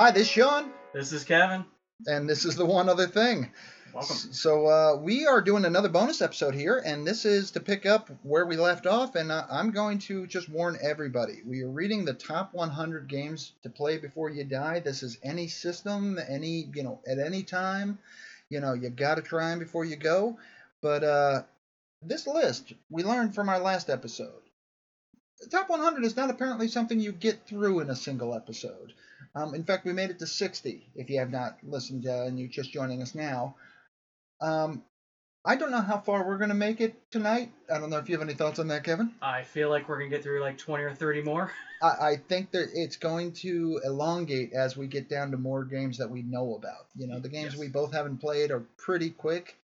Hi, this is Sean, This is Kevin. and this is the one other thing. Welcome. So uh, we are doing another bonus episode here, and this is to pick up where we left off. And uh, I'm going to just warn everybody: we are reading the top 100 games to play before you die. This is any system, any you know, at any time. You know, you got to try them before you go. But uh, this list we learned from our last episode. The top 100 is not apparently something you get through in a single episode. Um, in fact, we made it to 60. If you have not listened uh, and you're just joining us now, um, I don't know how far we're going to make it tonight. I don't know if you have any thoughts on that, Kevin. I feel like we're gonna get through like 20 or 30 more. I, I think that it's going to elongate as we get down to more games that we know about. You know, the games Yes. we both haven't played are pretty quick,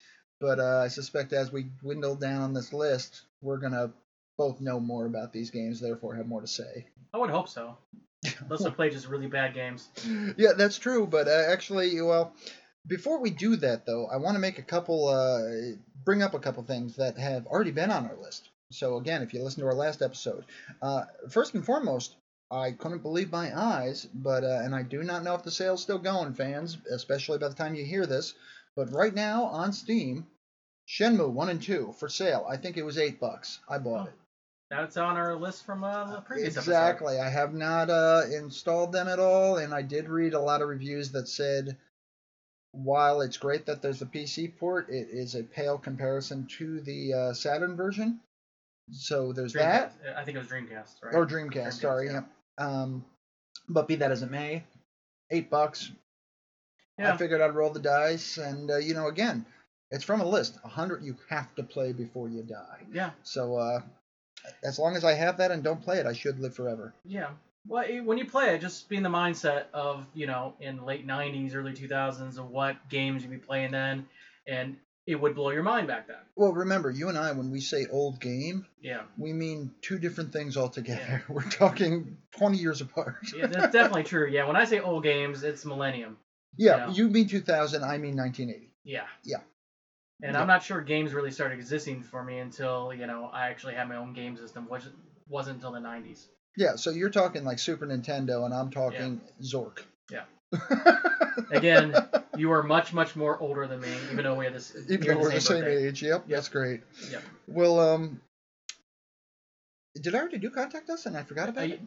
but uh, I suspect as we dwindle down on this list, we're going to both know more about these games, therefore have more to say. I would hope so. Unless we play just really bad games. yeah, that's true. But uh, actually, well, before we do that, though, I want to make a couple, uh, bring up a couple things that have already been on our list. So again, if you listen to our last episode, uh, first and foremost, I couldn't believe my eyes, but uh, and I do not know if the sale's still going, fans, especially by the time you hear this. But right now on Steam, Shenmue one and two for sale. I think it was eight bucks. I bought Oh, it. That's on our list from uh, the previous episode. Exactly. I have not uh, installed them at all, and I did read a lot of reviews that said while it's great that there's a PC port, it is a pale comparison to the uh, Saturn version. So there's that, I think it was Dreamcast, right? or Dreamcast. Dreamcast, sorry. yeah. Yeah. Um, but be that as it may, eight bucks. Yeah. I figured I'd roll the dice, and uh, you know, again, it's from a list. A hundred you have to play before you die. Yeah. So uh, as long as I have that and don't play it, I should live forever. Yeah. Well, when you play it, just be in the mindset of, you know, in late 90s, early 2000s, of what games you'd be playing then, and it would blow your mind back then. Well, remember, you and I, when we say old game, Yeah. we mean two different things altogether. We're talking 20 years apart. Yeah, that's definitely true. Yeah, when I say old games, it's Millennium. yeah, yeah. you mean 2000, I mean 1980. Yeah. Yeah. And Yeah. I'm not sure games really started existing for me until, you know, I actually had my own game system, which wasn't until the 90s. Yeah, so you're talking like Super Nintendo, and I'm talking Zork. Yeah. Again, you are much, much more older than me, even though we have this. Even though we're the same birthday. age. Yep, that's great. Yep. Well, um, did I already do contact us and I forgot about Uh, it?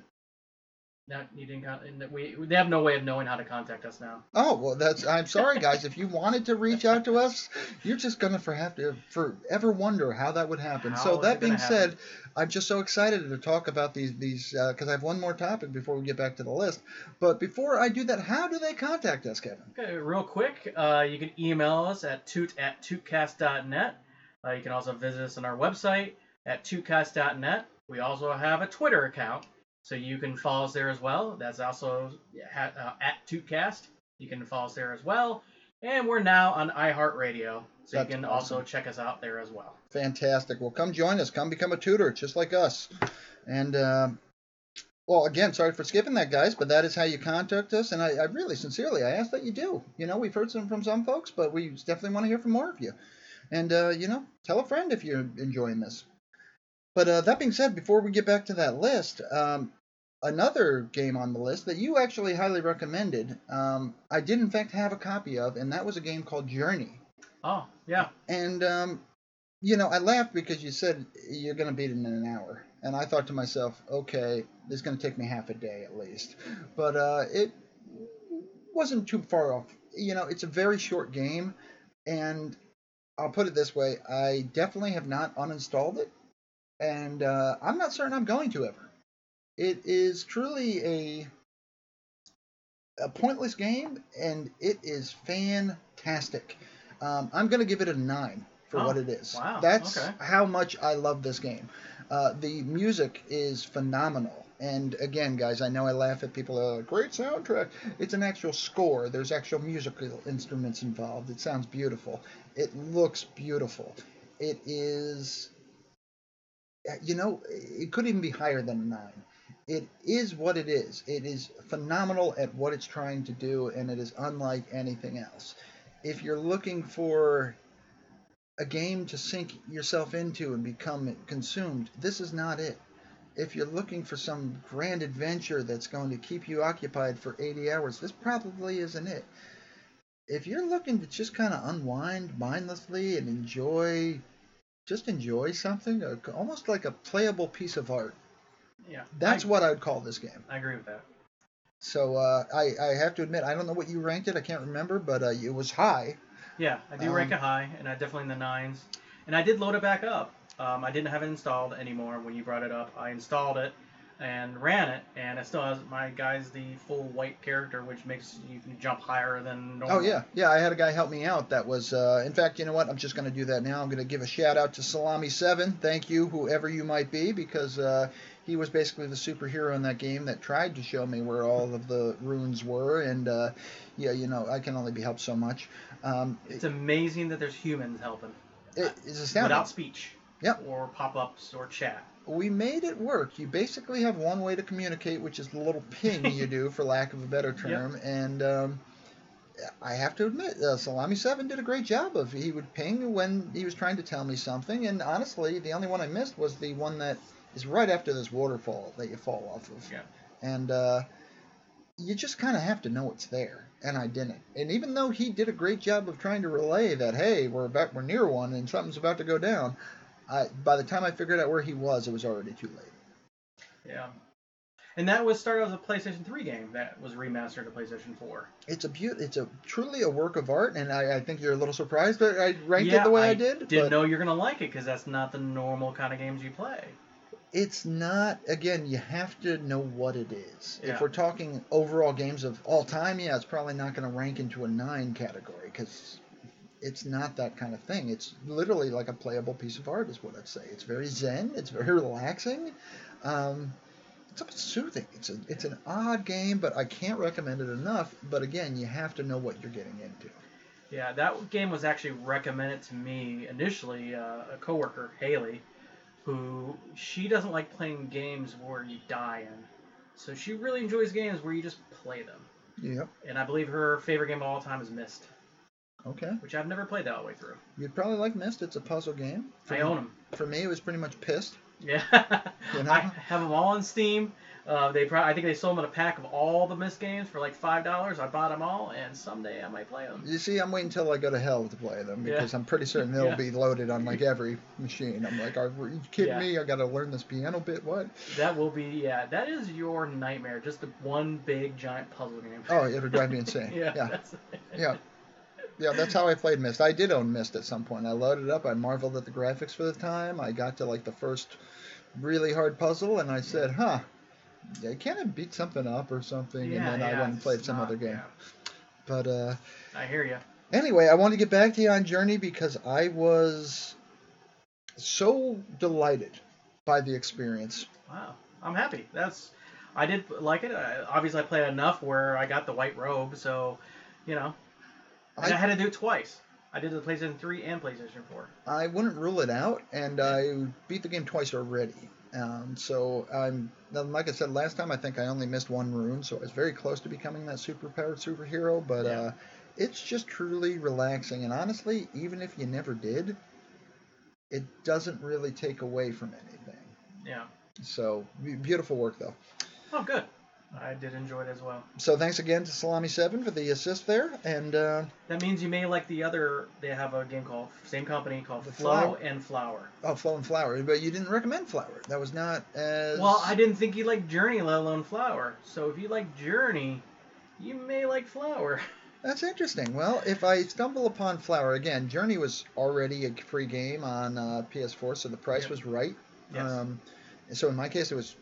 No, you didn't. Con- and that we they have no way of knowing how to contact us now. Oh well, that's. I'm sorry, guys. if you wanted to reach out to us, you're just gonna for have to forever wonder how that would happen. How so that being said, happen? I'm just so excited to talk about these these because I have one more topic before we get back to the list. But before I do that, how do they contact us, Kevin? Okay, real quick, uh, you can email us at toot at tootcast.net. Uh, you can also visit us on our website at tootcast.net. We also have a Twitter account, so you can follow us there as well. That's also uh, at tootcast. You can follow us there as well. And we're now on iHeartRadio, so That's you can awesome. also check us out there as well. Fantastic. Well, come join us. Come become a tutor, just like us. And um well, again, sorry for skipping that, guys, but that is how you contact us. And I, I really, sincerely, I ask that you do. You know, we've heard some from some folks, but we definitely want to hear from more of you. And uh, you know, tell a friend if you're enjoying this. But uh, that being said, before we get back to that list, um, another game on the list that you actually highly recommended, um, I did in fact have a copy of, and that was a game called Journey. Oh, yeah. And um, you know, I laughed because you said you're going to beat it in an hour, and I thought to myself, okay, this is going to take me half a day at least. But uh, it wasn't too far off. You know, it's a very short game, and I'll put it this way: I definitely have not uninstalled it, and uh, I'm not certain I'm going to ever. It is truly a a pointless game, and it is fantastic. Um, I'm going to give it a nine for Oh, what it is. wow, That's okay. how much I love this game. Uh, the music is phenomenal. And again, guys, I know I laugh at people. Uh, great soundtrack. It's an actual score. There's actual musical instruments involved. It sounds beautiful. It looks beautiful. It is. You know, it could even be higher than a nine. It is what it is. It is phenomenal at what it's trying to do, and it is unlike anything else. If you're looking for a game to sink yourself into and become consumed, this is not it. if you're looking for some grand adventure that's going to keep you occupied for 80 hours, this probably isn't it. If you're looking to just kind of unwind mindlessly and enjoy, just enjoy something, almost like a playable piece of art, Yeah. that's I, what I would call this game. I agree with that. So uh, I, I have to admit, I don't know what you ranked it. I can't remember, but uh, it was high. Yeah, I do Um, rank it high, and I definitely in the nines. And I did load it back up. Um, I didn't have it installed anymore when you brought it up. I installed it and ran it, and it still has my guy's the full white character, which makes you can jump higher than normal. Oh yeah, yeah. I had a guy help me out. That was, uh, in fact, you know what? I'm just going to do that now. I'm going to give a shout out to Salami Seven. Thank you, whoever you might be, because uh, he was basically the superhero in that game that tried to show me where all of the runes were. And uh, yeah, you know, I can only be helped so much. Um, It's amazing that there's humans helping it, it's astounding. without speech. Yep. Or pop-ups or chat. We made it work. You basically have one way to communicate, which is the little ping you do, for lack of a better term. And um, I have to admit, uh, Salami Seven did a great job of. He would ping when he was trying to tell me something, and honestly, the only one I missed was the one that is right after this waterfall that you fall off of. Yeah. And uh, you just kind of have to know it's there, and I didn't. And even though he did a great job of trying to relay that, hey, we're about we're near one and something's about to go down. I, by the time I figured out where he was, it was already too late. Yeah. And that was started as a PlayStation 3 game that was remastered to PlayStation 4. It's a beaut. It's a truly a work of art, and I, I think you're a little surprised that I ranked yeah, it the way I, did. Didn't know you're gonna like it because that's not the normal kind of games you play. it's not. Again, you have to know what it is. Yeah. If we're talking overall games of all time, yeah, it's probably not going to rank into a nine category because it's not that kind of thing. It's literally like a playable piece of art, is what I'd say. It's very zen. It's very relaxing. Um, it's soothing. It's a, it's an odd game, but I can't recommend it enough. But again, you have to know what you're getting into. Yeah, that game was actually recommended to me initially. Uh, a coworker, Haley, who she doesn't like playing games where you die in, so she really enjoys games where you just play them. Yep. And I believe her favorite game of all time is Myst, Okay. which I've never played that all the way through. You'd probably like Myst. It's a puzzle game. For I me- own them. For me, it was pretty much pissed. Yeah, You know? I have them all on Steam. Uh, they pro- I think they sold them in a pack of all the Myst games for like five dollars. I bought them all, and someday I might play them. You see, I'm waiting until I go to hell to play them Yeah. because I'm pretty certain they'll Yeah. be loaded on like every machine. I'm like, are you kidding Yeah. me? I got to learn this piano bit. What? That will be yeah. That is your nightmare. Just the one big giant puzzle game. Oh, it'll drive me insane. yeah. yeah, yeah. Yeah, that's how I played Myst. I did own Myst at some point. I loaded it up. I marveled at the graphics for the time. I got to like the first really hard puzzle, and I said, "Huh, yeah, can't beat something up or something?" Yeah, and then I went and played some not- other game. yeah. But uh, I hear you. Anyway, I want to get back to you on Journey because I was so delighted by the experience. Wow, I'm happy. That's I did like it. I, obviously, I played enough where I got the white robe, so you know, and I, I- had to do it twice. I did the PlayStation 3 and PlayStation 4. I wouldn't rule it out, and I beat the game twice already. Um, so I'm like I said last time. I think I only missed one rune, so I was very close to becoming that superpowered superhero. But Yeah. uh, it's just truly relaxing, and honestly, even if you never did, it doesn't really take away from anything. Yeah. So be- beautiful work though. Oh, good. I did enjoy it as well. So thanks again to Salami Seven for the assist there, and uh, That means you may like the other. They have a game called same company called Flow Flower. and Flower. oh, Flow and Flower. But you didn't recommend Flower. That was not as Well, I didn't think you liked Journey, let alone Flower. So if you like Journey, you may like Flower. That's interesting. Well, if I stumble upon Flower again, Journey was already a free game on uh, PS4, so the price Yep. was right. Yes. Um, so in my case, it was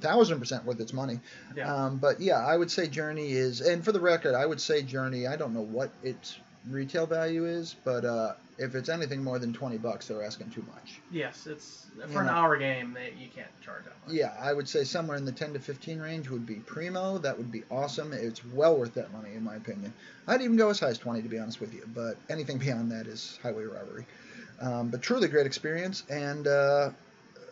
thousand percent worth its money. Yeah. Um, but yeah, I would say Journey is, and for the record, I would say Journey. I don't know what its retail value is, but uh, if it's anything more than twenty bucks, they're asking too much. yes, it's for an Yeah. hour game that you can't charge that much. Yeah, I would say somewhere in the 10 to 15 range would be primo. That would be awesome. It's well worth that money, in my opinion. I'd even go as high as 20, to be honest with you, but anything beyond that is highway robbery. Um, but truly great experience. And uh,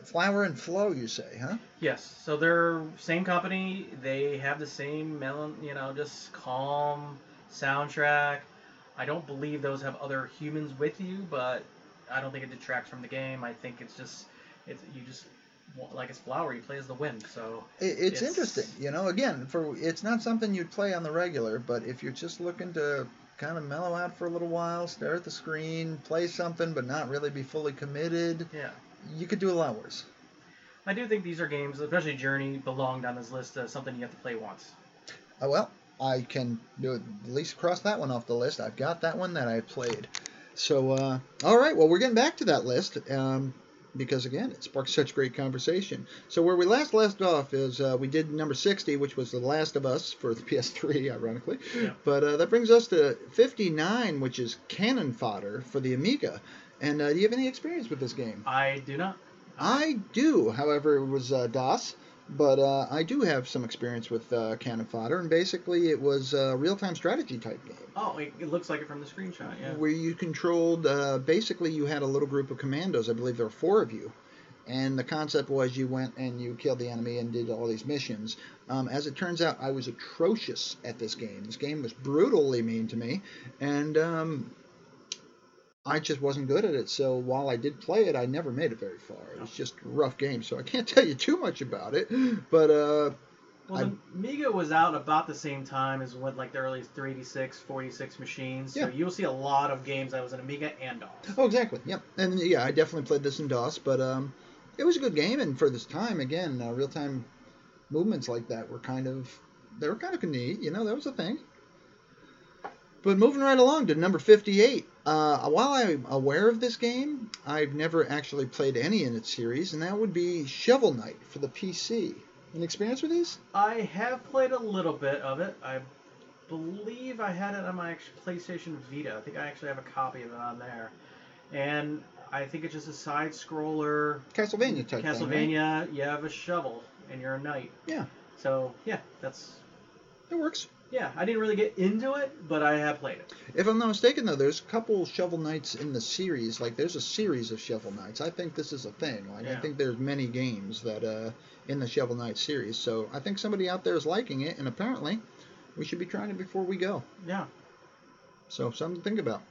Flower and Flow, you say, huh? Yes. So they're same company. They have the same melon, you know, just calm soundtrack. I don't believe those have other humans with you, but I don't think it detracts from the game. I think it's just it's you just like it's flower. You play as the wind. So It, it's, It's- interesting, you know. Again, for it's not something you'd play on the regular, but if you're just looking to kind of mellow out for a little while, stare at the screen, play something, but not really be fully committed, yeah. You could do a lot worse. I do think these are games, especially Journey, belonged on this list as something you have to play once. Uh, well, I can do at least cross that one off the list. I've got that one that I played. So, uh, all right, well, we're getting back to that list um, because, again, it sparks such great conversation. So, where we last left off is uh, we did number 60, which was The Last of Us for the PS3, ironically. Yeah. But uh, that brings us to 59, which is Cannon Fodder for the Amiga. And uh, do you have any experience with this game? I do not. I do, however, it was uh, DOS, but uh, I do have some experience with uh, Cannon Fodder, and basically it was a real-time strategy type game Oh, it, it looks like it from the screenshot. Yeah. where you controlled. Uh, basically, you had a little group of commandos. I believe there were four of you, and the concept was you went and you killed the enemy and did all these missions. Um, as it turns out, I was atrocious at this game. This game was brutally mean to me, and um, I just wasn't good at it. So while I did play it, I never made it very far. It was just a rough game, so I can't tell you too much about it. But uh, Well, the Amiga was out about the same time as what like the early 386, 46 machines. So Yeah. you'll see a lot of games that was an Amiga and DOS. Oh, exactly. Yep. And yeah, I definitely played this in DOS, but um, it was a good game. And for this time, again, uh, real-time movements like that were kind of they were kind of neat. You know, that was a thing. But moving right along to number 58. Uh, while I'm aware of this game, I've never actually played any in its series, and that would be Shovel Knight for the PC. Any experience with these? I have played a little bit of it. I believe I had it on my PlayStation Vita. I think I actually have a copy of it on there. And I think it's just a side scroller. Castlevania type thing, right? Castlevania, you have a shovel and you're a knight. Yeah. So, yeah, that's. It works. Yeah, I didn't really get into it, but I have played it. If I'm not mistaken, though, there's a couple Shovel Knights in the series. Like, there's a series of Shovel Knights. I think this is a thing. Like, I think there's many games that uh, in the Shovel Knight series. So I think somebody out there is liking it, and apparently, we should be trying it before we go. Yeah. So something to think about.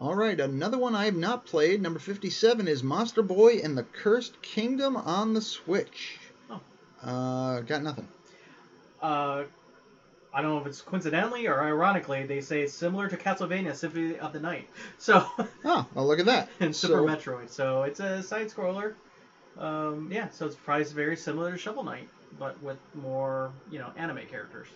All right, another one I have not played. Number 57 is Monster Boy and the Cursed Kingdom on the Switch. Oh. Uh, got nothing. Uh, I don't know if it's coincidentally or ironically, they say it's similar to Castlevania Symphony of the Night. So, Oh, well, look at that. and Super So- Metroid. So it's a side scroller. Um, yeah, so it's probably very similar to Shovel Knight, but with more, you know, anime characters.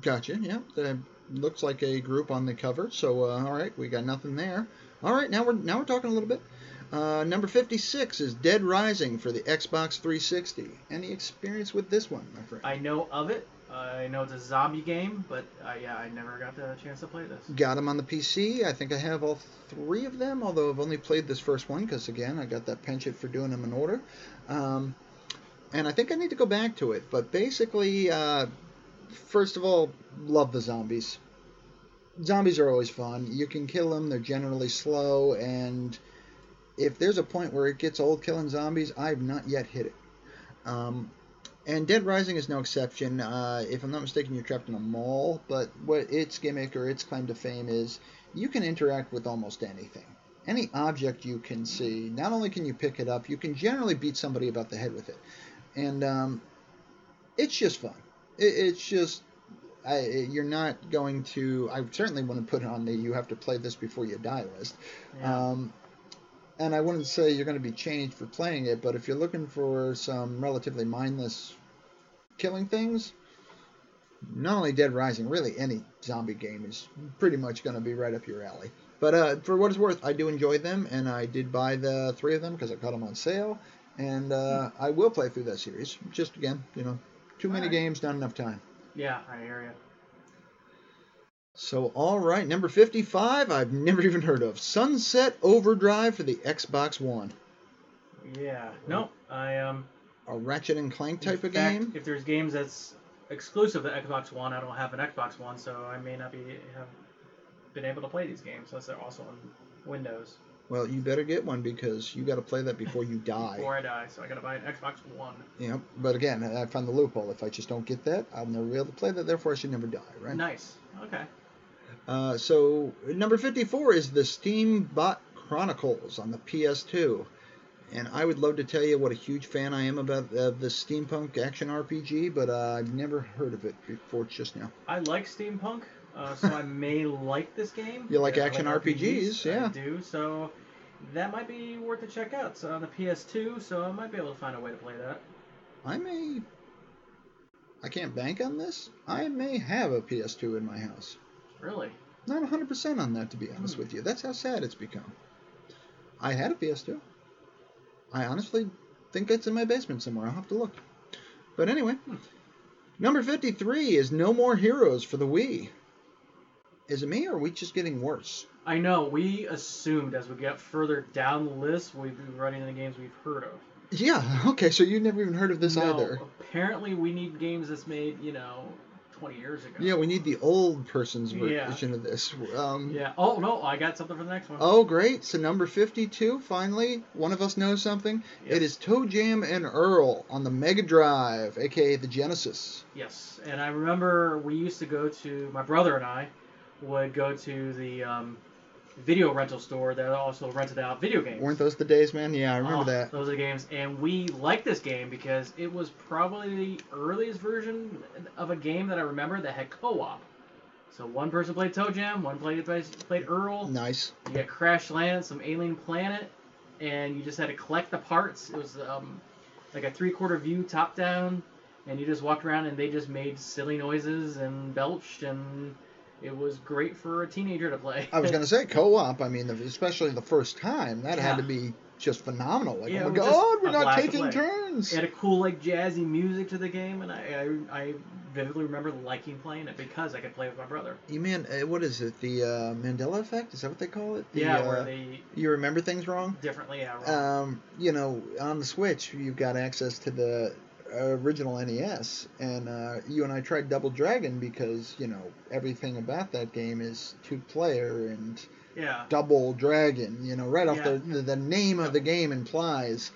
Gotcha. Yeah, that looks like a group on the cover. So uh, all right, we got nothing there. All right, now we're now we're talking a little bit. Uh, number 56 is Dead Rising for the Xbox 360. Any experience with this one, my friend? I know of it. I know it's a zombie game, but uh, yeah, I never got the chance to play this. Got them on the PC. I think I have all three of them, although I've only played this first one because, again, I got that penchant for doing them in order. Um, and I think I need to go back to it. But basically, uh, first of all, love the zombies. Zombies are always fun. You can kill them, they're generally slow, and if there's a point where it gets old killing zombies, I've not yet hit it. Um, and Dead Rising is no exception. Uh, if I'm not mistaken, you're trapped in a mall, but what its gimmick or its claim to fame is you can interact with almost anything. Any object you can see, not only can you pick it up, you can generally beat somebody about the head with it. And um, it's just fun. It, it's just, I, you're not going to, I certainly wouldn't put it on the you have to play this before you die list. Yeah. Um, and I wouldn't say you're going to be changed for playing it, but if you're looking for some relatively mindless killing things, not only Dead Rising, really any zombie game is pretty much going to be right up your alley. But uh, for what it's worth, I do enjoy them, and I did buy the three of them because I caught them on sale, and uh, I will play through that series. Just again, you know, too many Alright. games, not enough time. yeah, I hear you. So, all right, number 55, I've never even heard of Sunset Overdrive for the Xbox One. Yeah. No, I um. A Ratchet and Clank type of fact, game. If there's games that's exclusive to Xbox One, I don't have an Xbox One, so I may not be have been able to play these games unless they're also on Windows Well, you better get one because you got to play that before you die. before I die. So I gotta buy an Xbox One. Yep. But again, I found the loophole. If I just don't get that, I'll never be able to play that. Therefore, I should never die. Right. Nice. Okay. Uh, so number 54 is the Steambot Chronicles on the PS2. and I would love to tell you what a huge fan I am about uh, the steampunk action RPG, but uh, I've never heard of it before just now. I like steampunk, uh, so I may like this game. You like Yeah, I action RPGs, yeah. I do. So that might be worth a check out. So on the PS2, so I might be able to find a way to play that. I may. I can't bank on this. I may have a PS2 in my house. Really? Not 100% on that, to be honest Hmm. with you. That's how sad it's become. I had a PS2. I honestly think it's in my basement somewhere. I'll have to look. But anyway, Hmm. number 53 is No More Heroes for the Wii. Is it me or are we just getting worse? I know. We assumed as we get further down the list, we'd be running into games we've heard of. Yeah, okay, so you never even heard of this no, either. apparently we need games that's made, you know, 20 years ago. Yeah, we need the old person's Yeah. version of this. Um, Yeah. Oh no, I got something for the next one. Oh, great. So, number 52, finally, one of us knows something. Yes. It is ToeJam and Earl on the Mega Drive, aka the Genesis. Yes, and I remember we used to go to my brother and I would go to the um, video rental store that also rented out video games. Weren't those the days, man? Yeah, I remember Oh, that. Those are the games, and we liked this game because it was probably the earliest version of a game that I remember that had co-op. So one person played ToeJam, one played played Earl. Nice. You got Crash Land, some alien planet, and you just had to collect the parts. It was um, like a three-quarter view, top down, and you just walked around and they just made silly noises and belched, and it was great for a teenager to play. I was going to say co op. I mean, especially the first time, that had to be just phenomenal. Like, Yeah, oh my god, we're not taking turns. It had a cool like jazzy music to the game, and I, I I vividly remember liking playing it because I could play with my brother. You mean, uh, what is it? The uh, Mandela effect? Is that what they call it? The, yeah, uh, where they You remember things wrong? differently. Yeah, wrong. um, you know, on the Switch, you've got access to the original NES, and uh, you and I tried Double Dragon because you know everything about that game is two player and yeah. Double Dragon. You know, right off Yeah. the the name of the game implies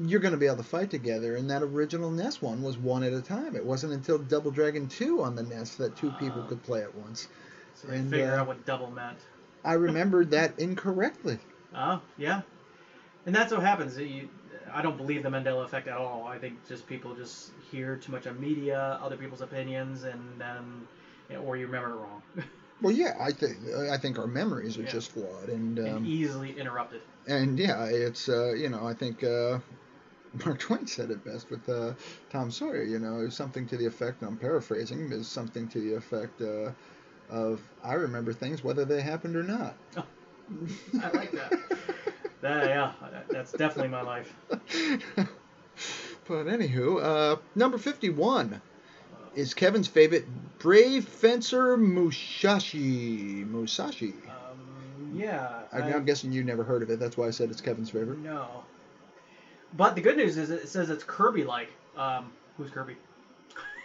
you're going to be able to fight together. And that original NES one was one at a time. It wasn't until Double Dragon 2 on the NES that two people Ah. could play at once. So they and, figure uh, out what double meant. I remembered that incorrectly. Oh, yeah. And that's what happens. You, I don't believe the Mandela effect at all. I think just people just hear too much on media, other people's opinions, and then, or you remember it wrong, Well, yeah, I think I think our memories are Yeah. just flawed, and um, and easily interrupted. and yeah, it's uh, you know I think uh, Mark Twain said it best with uh, Tom Sawyer. You know, something to the effect. I'm paraphrasing. Is something to the effect uh, of I remember things whether they happened or not. I like that. That yeah, that's definitely my life. but anywho, uh, number 51 is Kevin's favorite Brave Fencer Musashi. Musashi. Um, yeah. I, I'm guessing you never heard of it. That's why I said it's Kevin's favorite. No. But the good news is it says it's Kirby-like. Um, who's Kirby?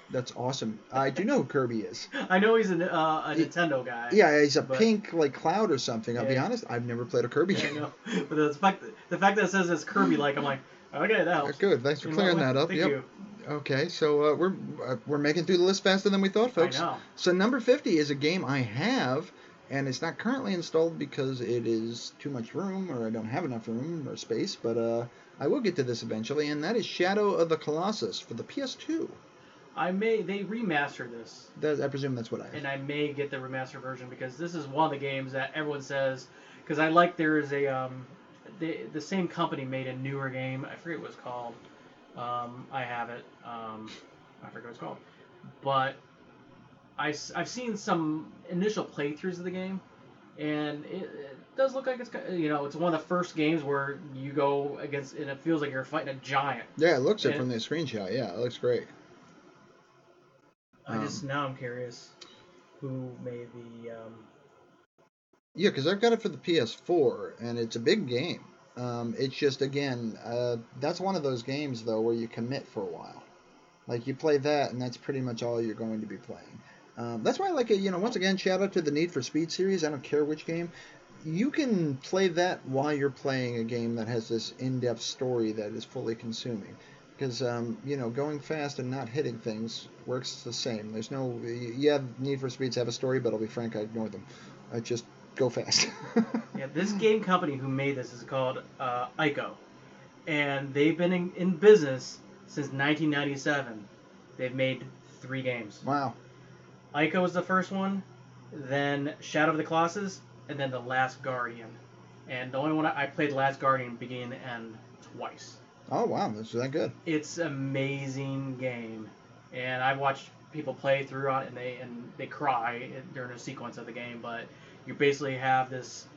That's awesome. I do know who Kirby is. I know he's a, uh, a Nintendo guy. Yeah, he's a But- pink like cloud or something. I'll be honest, I've never played a Kirby Yeah, I game. know. But the fact, the fact that it says it's Kirby-like, I'm like, okay, that helps. Good. Thanks for You clearing that up. Thank yep. you. Okay, so uh, we're uh, we're making through the list faster than we thought, folks. I know. So number 50 is a game I have, and it's not currently installed because it is too much room, or I don't have enough room or space. But uh, I will get to this eventually, and that is Shadow of the Colossus for the PS2. I may they remastered this, That, I presume that's what I have. and I may get the remastered version because this is one of the games that everyone says. Because I like there is a um, the the same company made a newer game. I forget what it's called. Um, I have it. Um, I forget what it's called, but I I've seen some initial playthroughs of the game, and it, it does look like it's you know it's one of the first games where you go against and it feels like you're fighting a giant. yeah, it looks it from the screenshot. Yeah, it looks great. I Um, just now I'm curious who made the um, Yeah, because I've got it for the PS4, and it's a big game. Um, it's just again, uh, that's one of those games though where you commit for a while. Like you play that, and that's pretty much all you're going to be playing. Um, that's why I like it. You know, once again, shout out to the Need for Speed series. I don't care which game. You can play that while you're playing a game that has this in-depth story that is fully consuming. Because um, you know, going fast and not hitting things works the same. There's no, yeah, Need for Speeds have a story, but I'll be frank, I ignore them. I just go fast. Yeah, this game company who made this is called uh, Ico, and they've been in, in business since 1997. They've made three games. Wow. Ico was the first one, then Shadow of the Colossus, and then The Last Guardian. And the only one I, I played, The Last Guardian, beginning and end twice. Oh wow, that's that good. It's amazing game, and I've watched people play through it, and they and they cry during a sequence of the game. But you basically have this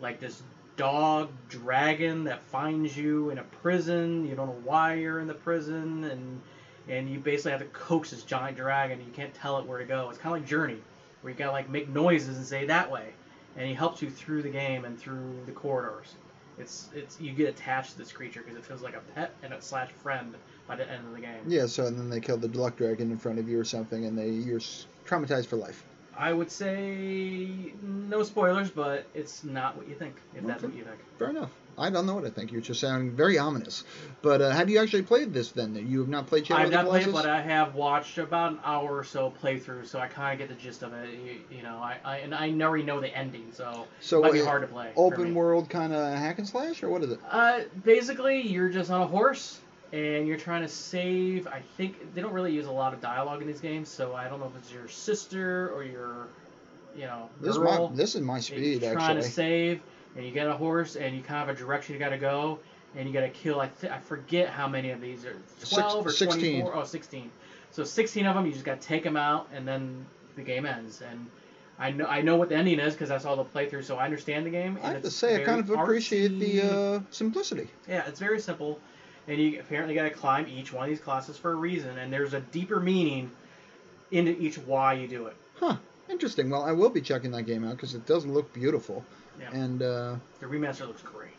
like this dog dragon that finds you in a prison. You don't know why you're in the prison, and and you basically have to coax this giant dragon. You can't tell it where to go. It's kind of like Journey, where you gotta like make noises and say that way, and he helps you through the game and through the corridors. It's it's you get attached to this creature because it feels like a pet and a slash friend by the end of the game. Yeah. So and then they kill the luck dragon in front of you or something, and they you're traumatized for life. I would say no spoilers, but it's not what you think. If that's what you think. Fair enough. I don't know what I think. You're just sounding very ominous. But uh, have you actually played this then? You have not played Shadow I've of the not played, it, Colossus? but I have watched about an hour or so playthrough, so I kind of get the gist of it. You, you know, I, I and I already know the ending, so, so it might be hard to play. Open world kind of hack and slash, or what is it? Uh, basically, you're just on a horse and you're trying to save. I think they don't really use a lot of dialogue in these games, so I don't know if it's your sister or your, you know, This is my this is my speed you're trying to actually. save, and you get a horse, and you kind of have a direction you got to go, and you got to kill. I th- I forget how many of these are Six- twelve or 16. twenty-four. Oh, 16. So 16 of them. You just got to take them out, and then the game ends. And I know I know what the ending is because I saw the playthrough, so I understand the game. I have to say, I kind of appreciate the uh, simplicity. Yeah, it's very simple, and you apparently got to climb each one of these classes for a reason, and there's a deeper meaning into each why you do it. Huh. Interesting. Well, I will be checking that game out because it does look beautiful, Yeah. and uh, The remaster looks great.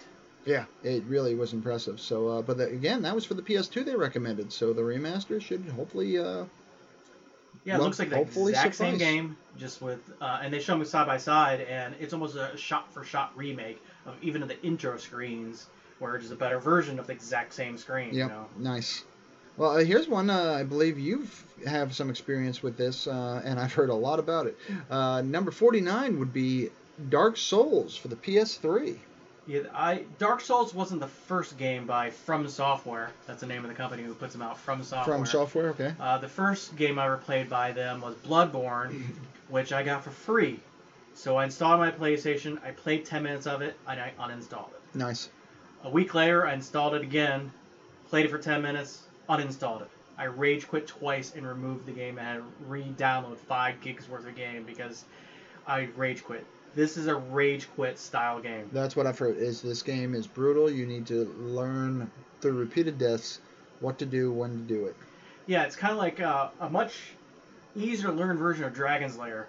yeah, it really was impressive. So, uh, but the, again, that was for the PS2 they recommended. So the remaster should hopefully. Uh, Yeah, it looks like the exact same game, just with uh, and they show them side by side, and it's almost a shot-for-shot remake of even of the intro screens, where it's a better version of the exact same screen. yeah, You know? nice. Well, uh, here's one. Uh, I believe you have some experience with this, uh, and I've heard a lot about it. Uh, number 49 would be Dark Souls for the PS3. Yeah, I Dark Souls wasn't the first game by From Software. That's the name of the company who puts them out. From Software. From software, okay. Uh, the first game I ever played by them was Bloodborne, which I got for free. So I installed my PlayStation. I played 10 minutes of it, and I uninstalled it. Nice. A week later, I installed it again, played it for 10 minutes, uninstalled it. I rage quit twice and removed the game and had to re-download five gigs worth of game because I rage quit. This is a rage quit style game. That's what I've heard. Is this game is brutal. You need to learn through repeated deaths what to do, when to do it. Yeah, it's kind of like uh, a much easier to learn version of Dragon's Lair.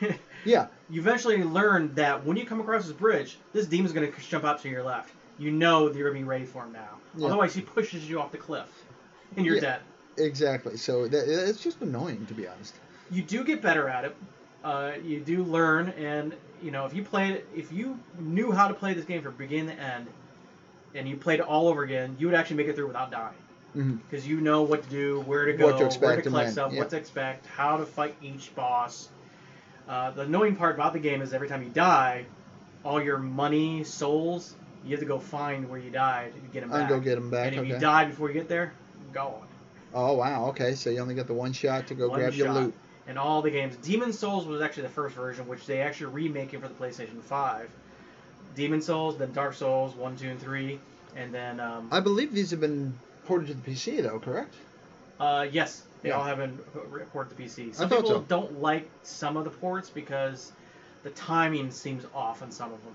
Yeah, you eventually learn that when you come across this bridge, this demon's going to jump out to your left. You know that you're going to be ready for him now. Yeah. Otherwise, he pushes you off the cliff, and you're Yeah. dead. exactly. So that, it's just annoying, to be honest. You do get better at it. Uh, you do learn, and you know if you played, if you knew how to play this game from beginning to end, and you played it all over again, you would actually make it through without dying. Because you know what to do, where to go, What to where to collect stuff, yeah. what to expect, how to fight each boss. Uh, the annoying part about the game is every time you die, all your money, souls, you have to go find where you died to get them back. And go get them back. and if okay. you die before you get there, gone. Oh wow. Okay. So you only get the one shot to go One grab your loot. And all the games, Demon's Souls was actually the first version, which they actually remaking for the PlayStation 5. Demon's Souls, then Dark Souls 1, 2, and 3, and then um, I believe these have been ported to the PC though. Correct? Uh, yes, they Yeah. all have been ported to PC. Some thought people so. don't like some of the ports because the timing seems off on some of them.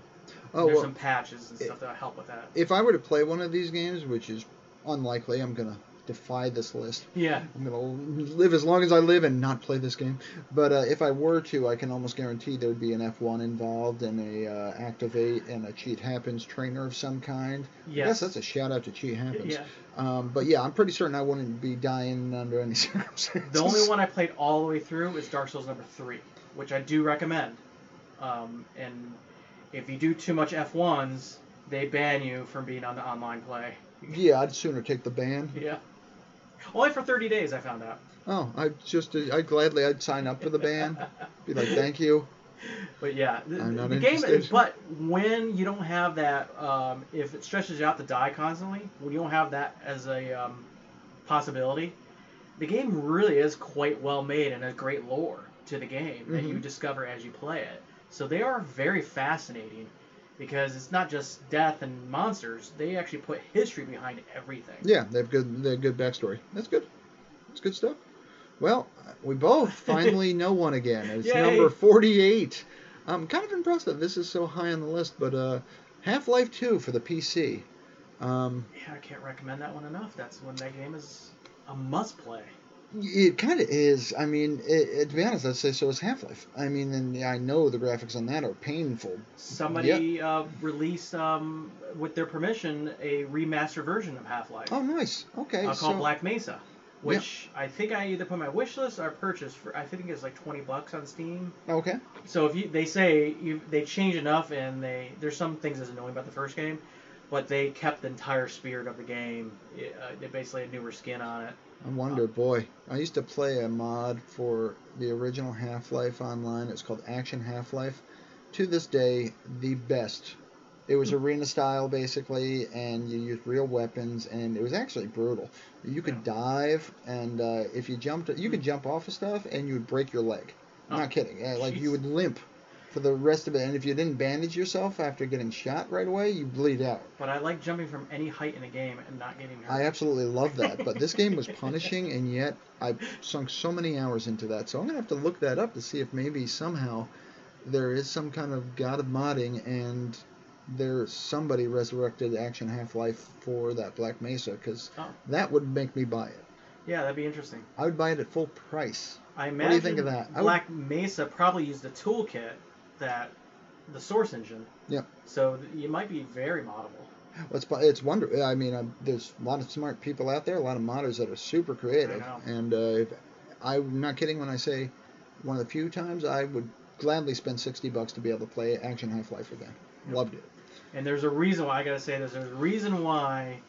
Oh There's well. some patches and stuff that help with that. If I were to play one of these games, which is unlikely, I'm gonna defy this list. Yeah, I'm gonna live as long as I live and not play this game. But uh, if I were to, I can almost guarantee there'd be an F1 involved and a uh, activate and a cheat happens trainer of some kind. I guess yes. that's a shout out to cheat happens. yeah. Um, but yeah, I'm pretty certain I wouldn't be dying under any circumstances. The only one I played all the way through is Dark Souls number three, which I do recommend. Um, and if you do too much F1s, they ban you from being on the online play. Yeah, I'd sooner take the ban. Yeah. Only for 30 days, I found out. Oh, I just, I gladly, I'd sign up for the ban. Be like, thank you. but yeah, the, I'm not the game. But when you don't have that, um, if it stretches you out to die constantly, when you don't have that as a um, possibility, the game really is quite well made and a great lore to the game that you Mhm. discover as you play it. So they are very fascinating because it's not just death and monsters; they actually put history behind everything. Yeah, they have good they have good backstory. That's good. That's good stuff. Well, we both finally know one again. It's Yay. number 48. I'm kind of impressed that this is so high on the list, but uh, Half-Life 2 for the PC. Um, Yeah, I can't recommend that one enough. That's when that game is a must play. It kind of is. I mean, it, it- to be honest, I'd say so is Half-Life. I mean, and I know the graphics on that are painful. Somebody uh, released, um, with their permission, a remastered version of Half Life Oh, nice. Okay, uh, so called Black Mesa, which I think I either put my wish list or purchased for. I think it's like twenty bucks on Steam. okay, So if you, they say you, they change enough, and they there's some things that's annoying about the first game, but they kept the entire spirit of the game. It, uh, they basically a newer skin on it. I wonder, boy. I used to play a mod for the original Half-Life online. It's called Action Half-Life. To this day, the best. It was arena style basically, and you used real weapons, and it was actually brutal. You could dive, and uh, if you jumped, you could jump off of stuff, and you would break your leg. I'm Oh, not kidding. Uh, Like you would limp for the rest of it, and if you didn't bandage yourself after getting shot right away, you bleed out. But I like jumping from any height in a game and not getting hurt. I absolutely love that. But this game was punishing, and yet I sunk so many hours into that. So I'm gonna have to look that up to see if maybe somehow there is some kind of god of modding, and there's somebody resurrected Action Half Life for that Black Mesa, because Oh. that would make me buy it. Yeah, that'd be interesting. I would buy it at full price. I What imagine do you think of that? I would- Black Mesa probably used the toolkit that the source engine. Yeah. So you might be very moddable. Well, it's it's wonder. I mean, um, there's a lot of smart people out there, a lot of modders that are super creative, and uh, if, I'm not kidding when I say one of the few times I would gladly spend sixty bucks to be able to play Action Half Life again. Yep. Loved it. And there's a reason why I gotta say this. There's a reason why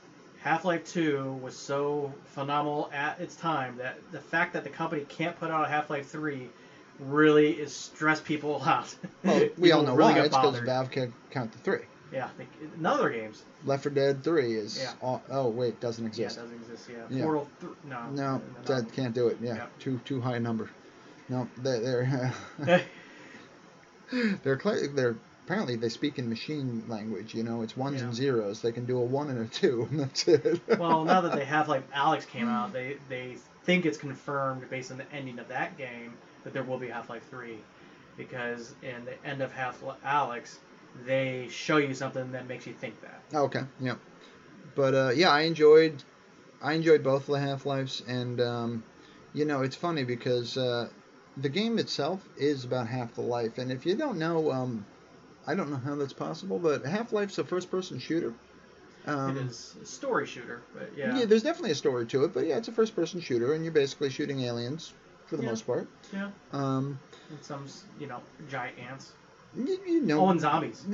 Half-Life 2 was so phenomenal at its time. That the fact that the company can't put out a Half-Life 3 really is stress people out. Well, we all know really why. It's because. Valve can't count the three. Yeah, they, none of their games. Left 4 Dead 3 is. Yeah. Oh, oh wait, doesn't exist. Yeah, it doesn't exist. Yeah. Yeah. Portal. Th- no. no, that can't do it. Yeah, Yeah. too too high a number. No, they're they're they're, cla- they're apparently they speak in machine language. You know, it's ones and zeros. They can do a one and a two, and that's it. well, now that they have like Alyx came out, they they think it's confirmed based on the ending of that game that there will be Half-Life 3, because in the end of Half Life, Alyx, they show you something that makes you think that. Okay, yeah. But uh, yeah, I enjoyed I enjoyed both the Half Lives, and um, you know it's funny because uh, the game itself is about half the life, and if you don't know, um, I don't know how that's possible, but Half Life's a first person shooter. Um, it is a story shooter, but yeah, yeah. there's definitely a story to it, but yeah, it's a first person shooter, and you're basically shooting aliens for the Yeah. most part. yeah, Um, and some you know giant ants. you, you know, Oh, and zombies.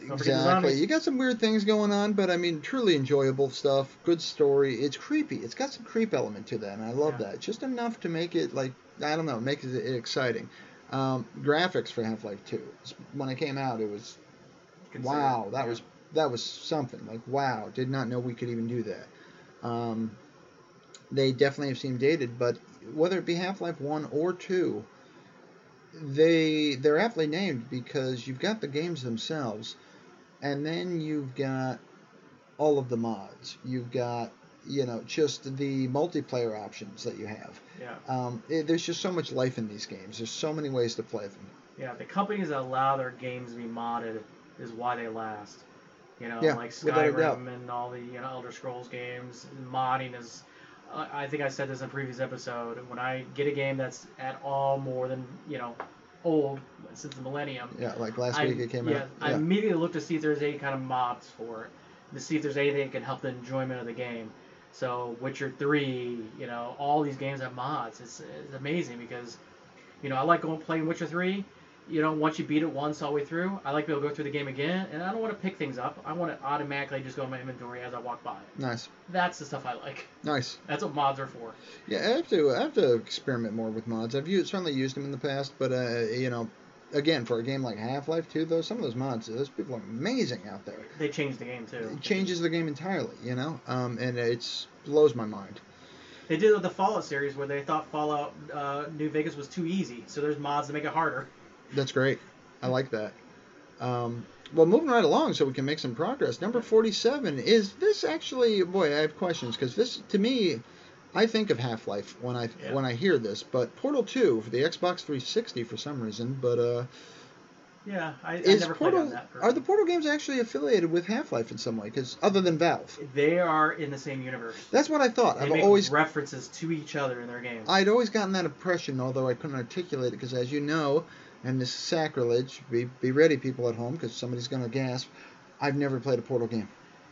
Exactly. zombies. You got some weird things going on, but I mean, truly enjoyable stuff. Good story. It's creepy. It's got some creep element to that, and I love Yeah. that. Just enough to make it like I don't know, make it exciting. Um, graphics for Half-Life 2. When it came out, it was wow. That yeah. was that was something. Like wow, did not know we could even do that. Um, they definitely have seemed dated, but whether it be Half-Life 1 or 2, they they're aptly named because you've got the games themselves, and then you've got all of the mods. You've got you know just the multiplayer options that you have. yeah. Um, it, there's just so much life in these games. There's so many ways to play them. Yeah, the companies that allow their games to be modded is why they last. You know, Yeah, like without a doubt. Skyrim and all the you know Elder Scrolls games. Modding is. I think I said this in a previous episode. When I get a game that's at all more than you know old since the millennium, Yeah, like last I, week it came yeah, out. I immediately look to see if there's any kind of mods for it, to see if there's anything that can help the enjoyment of the game. So Witcher Three, you know, all these games have mods. It's, it's amazing because, you know, I like going playing Witcher Three. You know, once you beat it once all the way through, I like to be able to go through the game again, and I don't want to pick things up. I want to automatically just go in my inventory as I walk by. Nice, That's the stuff I like. nice. That's what mods are for. Yeah, I have to I have to experiment more with mods. I've used, certainly used them in the past, but uh, you know, again for a game like Half-Life 2, though some of those mods, those people are amazing out there. They changed the game too. It changes the game entirely, you know, um, and it blows my mind. They did it with the Fallout series where they thought Fallout uh, New Vegas was too easy, so there's mods to make it harder. That's great. I like that. Um, well, moving right along so we can make some progress. Number 47 is this actually? Boy, I have questions because this, to me, I think of Half Life when I Yeah. when I hear this. But Portal 2 for the Xbox 360 for some reason. But uh, Yeah, I, I is never played Portal on that. are the Portal games actually affiliated with Half Life in some way? Because other than Valve, They are in the same universe. that's what I thought. They I've always references to each other in their games. I'd always gotten that impression, although I couldn't articulate it, because as you know, and this is sacrilege, be, be ready, people at home, because somebody's going to gasp. I've never played a Portal game.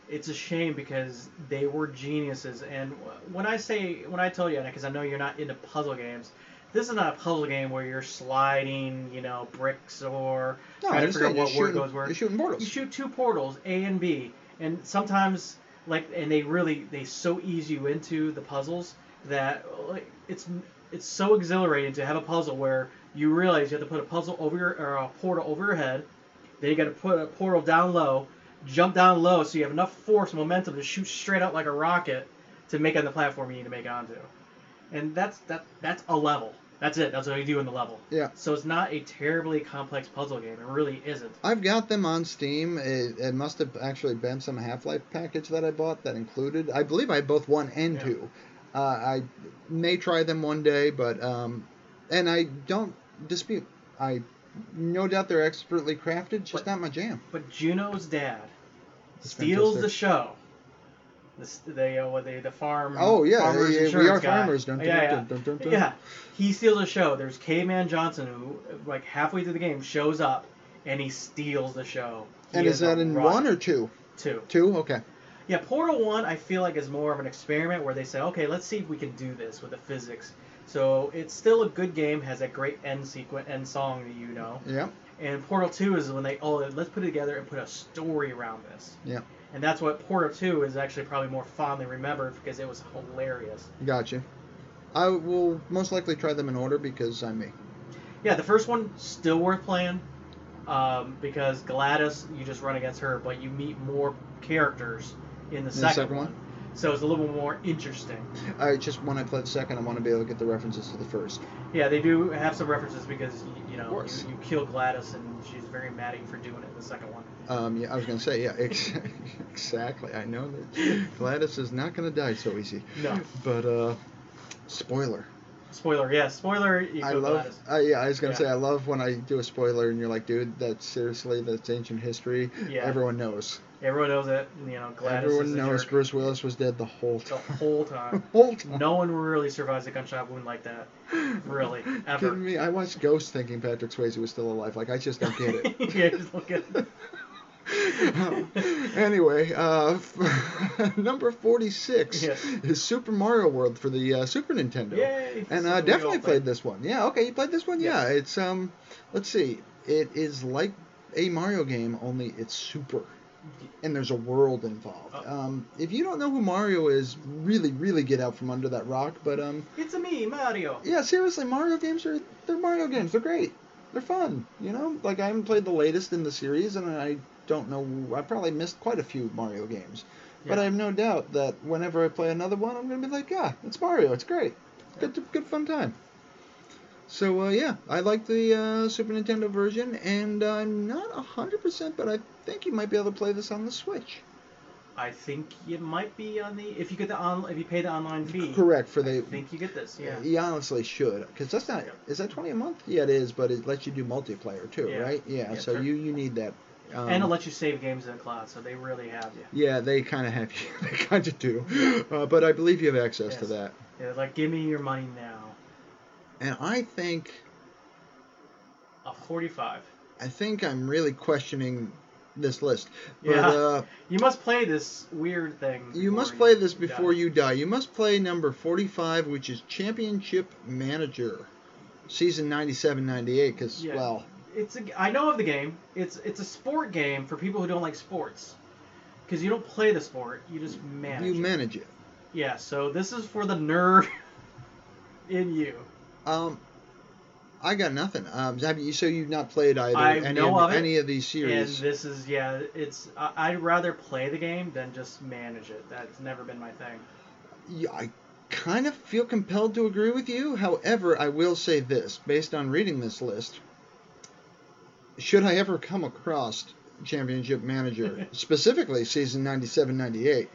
it's a shame because they were geniuses. And when I say, when I tell you, because I know you're not into puzzle games, this is not a puzzle game where you're sliding, you know, bricks or No, trying I to figure out what word goes where. you're shooting portals. You shoot two portals, A and B, and sometimes like, and they really they so ease you into the puzzles that like it's it's so exhilarating to have a puzzle where you realize you have to put a puzzle over your or a portal over your head, then you got to put a portal down low, jump down low so you have enough force and momentum to shoot straight out like a rocket to make it on the platform you need to make onto, and that's that that's a level. That's it. That's what you do in the level. Yeah. So it's not a terribly complex puzzle game. It really isn't. I've got them on Steam. It, it must have actually been some Half Life package that I bought that included. I believe I had both one and Yeah. two. Uh, I may try them one day, but um, and I don't dispute. I no doubt they're expertly crafted, just But- not my jam. But Juno's dad That's steals fantastic. the show. The the uh, what they the farm. Oh yeah, farmers yeah, we insurance are guy. farmers. Dun, dun, yeah, yeah. dun, dun. Yeah, he steals the show. There's Caveman Johnson who, like halfway through the game, shows up and he steals the show. He And is a that in rock- one or two? two? Two. Okay. Yeah, Portal One, I feel like is more of an experiment where they say, okay, let's see if we can do this with the physics. So it's still a good game, has a great end sequence, end song that you know. Yeah. And Portal 2 is when they, oh, let's put it together and put a story around this. Yeah. And that's what Portal 2 is actually probably more fondly remembered because it was hilarious. Gotcha. I will most likely try them in order because I'm me. Yeah, the first one, still worth playing um, because GLaDOS, you just run against her, but you meet more characters in the, the second, second one. one? So it's a little more interesting. I just when I play the second, I want to be able to get the references to the first. Yeah, they do have some references because, you, you know, you, you kill GLaDOS and she's very mad at you for doing it in the second one. Um, yeah, I was gonna say yeah, ex- exactly. I know that GLaDOS is not gonna die so easy. No. But uh, spoiler. Spoiler, yeah, spoiler, I love. Uh, yeah, I was gonna Yeah. say I love when I do a spoiler and you're like, dude, that's seriously that's ancient history. Yeah. Everyone knows. Everyone knows it. You know, GLaDOS Everyone knows jerk Bruce Willis was dead the whole time. the whole time. whole time. No one really survives a gunshot wound like that. Really, ever. Kidding me? I watched Ghost thinking Patrick Swayze was still alive. Like I just don't get it. yeah, just look at anyway, uh, number 46 Yes. is Super Mario World for the uh, Super Nintendo. Yay! And I uh, is what we definitely played this one. Yeah, okay, you played this one? Yes. Yeah, it's um let's see. It is like a Mario game only it's super. And there's a world involved. Oh. Um, if you don't know who Mario is, really, really get out from under that rock. But um, It's a me, Mario. yeah, seriously, Mario games are they're Mario games. They're great. They're fun. You know, like I haven't played the latest in the series, and I don't know. I probably missed quite a few Mario games, but I have no doubt that whenever I play another one, I'm gonna be like, yeah, it's Mario. It's great. Good, good fun time. So uh, yeah, I like the uh, Super Nintendo version, and I'm not hundred percent, but I think you might be able to play this on the Switch. I think it might be on the if you get the on if you pay the online fee. Correct for I the. think you get this. Yeah. You honestly should, because that's not. Yeah. Is that twenty a month? Yeah, it is, but it lets you do multiplayer too, Yeah. right? Yeah. Yeah, so sure. you you need that. Um, and it lets you save games in the cloud, so they really have you. yeah, they kind of have you. They kind of do, uh, but I believe you have access to that. Yeah, like give me your money now. And I think A forty-five. I think I'm really questioning this list. But, Yeah. uh, You must play this weird thing. You must play this die. before you die. You must play number 45, which is Championship Manager, season 97 98, because, Yeah. well, It's a, I know of the game. It's it's a sport game for people who don't like sports. Because you don't play the sport, you just manage. you it. manage it. Yeah, so this is for the nerd in you. Um, I got nothing. Um, have you? So you've not played either I any, know of, any of these series. And this is yeah, it's I, I'd rather play the game than just manage it. That's never been my thing. Yeah, I kind of feel compelled to agree with you. However, I will say this, based on reading this list, should I ever come across Championship Manager, specifically season 97-98,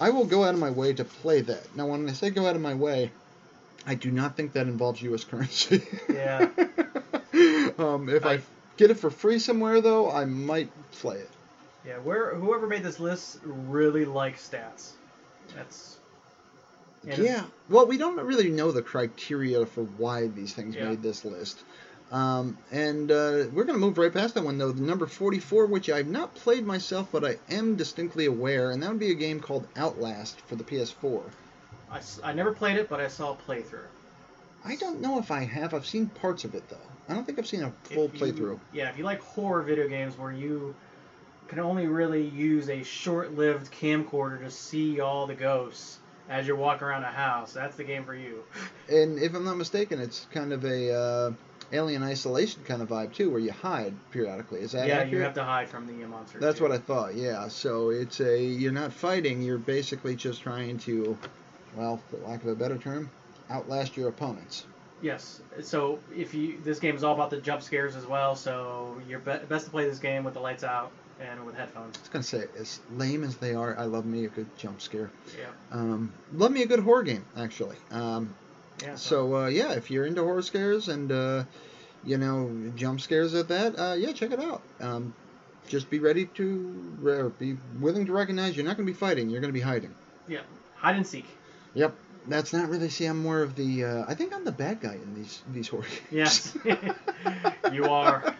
I will go out of my way to play that. Now, when I say go out of my way, I do not think that involves U.S. currency. Yeah. um, if I, I- get it for free somewhere, though, I might play it. Yeah, where whoever made this list really likes stats. That's Yeah. Well, we don't really know the criteria for why these things Yeah. made this list. Um, and uh, we're going to move right past that one, though. The number 44, which I've not played myself, but I am distinctly aware, and that would be a game called Outlast for the PS4. I, I never played it, but I saw a playthrough. I don't know if I have. I've seen parts of it, though. I don't think I've seen a full you- playthrough. Yeah, if you like horror video games where you can only really use a short-lived camcorder to see all the ghosts as you're walking around a house, that's the game for you. And if I'm not mistaken, it's kind of a uh, alien isolation kind of vibe, too, where you hide periodically. Is that yeah, accurate? you have to hide from the monster. That's too. what I thought. Yeah. So it's a you're not fighting. You're basically just trying to, well, for lack of a better term, outlast your opponents. Yes. So if you this game is all about the jump scares as well, so you're be- best to play this game with the lights out and with headphones. I was gonna say, as lame as they are, I love me a good jump scare. Yeah. Um, love me a good horror game, actually. Um, Yeah. so uh, yeah, if you're into horror scares and uh, you know jump scares at that, uh, yeah, check it out. Um, just be ready to, be willing to recognize you're not gonna be fighting. You're gonna be hiding. Yeah, hide and seek. Yep. That's not really. See, I'm more of the. Uh, I think I'm the bad guy in these these horror games. Yes. You are.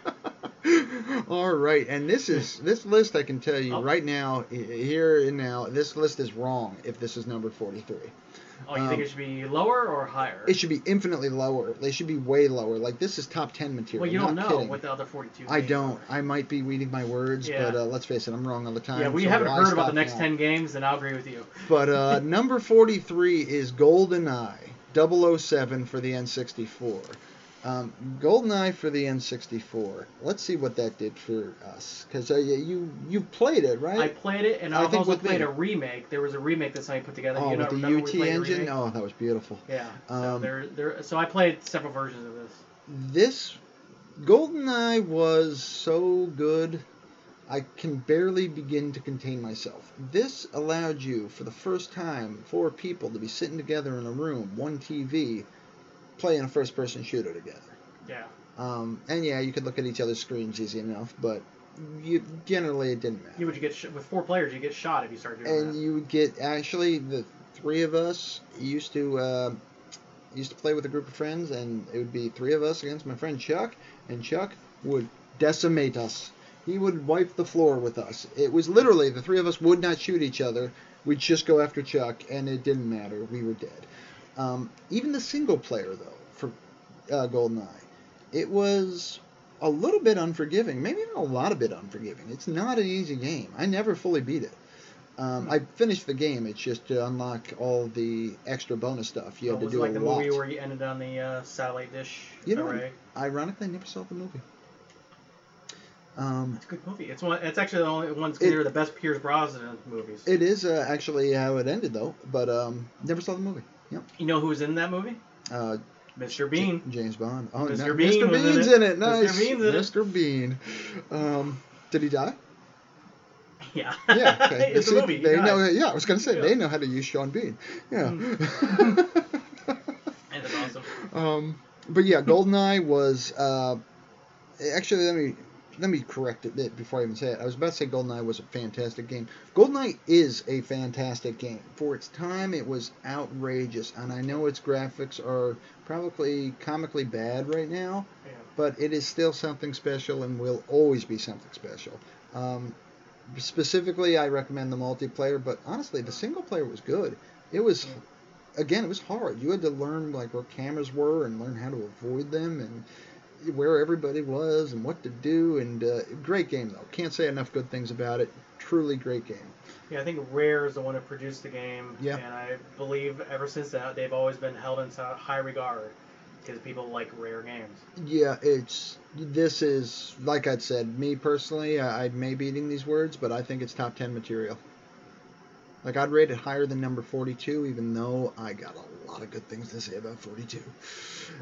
All right, and this is this list. I can tell you Oh. right now, here and now, this list is wrong. If this is number 43, Oh, you Um, think it should be lower or higher? it should be infinitely lower. They should be way lower. Like this is top 10 material. well, you don't know kidding. what the other 42. I don't. are. I might be weeding my words, Yeah. but uh, let's face it, I'm wrong all the time. Yeah, we so haven't heard about the next now? 10 games, then I'll agree with you. But uh, number 43 is GoldenEye 007 for the N64. Um, GoldenEye for the N64. Let's see what that did for us, because uh, you you played it, right? I played it, and I I think also played me. a remake. There was a remake that somebody put together. oh, you know, with the UT the engine. Oh, that was beautiful. Yeah. So Um, there, there. So I played several versions of this. This GoldenEye was so good. I can barely begin to contain myself. This allowed you, for the first time, four people to be sitting together in a room, one TV, playing a first-person shooter together. Yeah. Um, and yeah, you could look at each other's screens easy enough, but you generally it didn't matter. You would get sh- with four players, you get shot if you start doing and that. And you would get actually the three of us used to uh, used to play with a group of friends, and it would be three of us against my friend Chuck, and Chuck would decimate us. He would wipe the floor with us. It was literally the three of us would not shoot each other. We'd just go after Chuck, and it didn't matter. We were dead. Um, even the single player though for uh, GoldenEye, it was a little bit unforgiving, maybe even a lot of bit unforgiving. It's not an easy game. I never fully beat it. Um, I finished the game. It's just to unlock all the extra bonus stuff. You had to was do it like a the lot. movie where you ended on the uh, satellite dish You know, array. Ironically, I never saw the movie. Um, It's a good movie. It's one. It's actually the only one's considered the best Pierce Brosnan movies. it is uh, actually how it ended, though. But um, never saw the movie. Yep. you know who was in that movie? Uh, Mr. Bean. J- James Bond. Oh, Mr. no, Bean Mr. was in Bean's it. in it. Mr. Nice. Bean's in it. Mr. Bean. Um, did he die? Yeah. Yeah. Okay. it's See, a movie. They know. Yeah, I was gonna say Yeah. they know how to use Sean Bean. Yeah. And it's awesome. Um, but yeah, GoldenEye was uh, actually let me let me correct it bit before I even say it. I was about to say GoldenEye was a fantastic game. GoldenEye is a fantastic game. For its time, it was outrageous, and I know its graphics are probably comically bad right now, Yeah. but it is still something special and will always be something special. Um, specifically, I recommend the multiplayer, but honestly, the single player was good. It was, again, it was hard. You had to learn like where cameras were and learn how to avoid them and where everybody was and what to do. And uh, great game though. Can't say enough good things about it. Truly great game. Yeah, I think Rare is the one who produced the game. Yeah. And I believe ever since that they've always been held in high regard. because people like rare games. Yeah, it's this is like I'd said. Me personally, I, I may be eating these words, but I think it's top ten material. Like I'd rate it higher than number forty-two, even though I got a lot of good things to say about forty-two.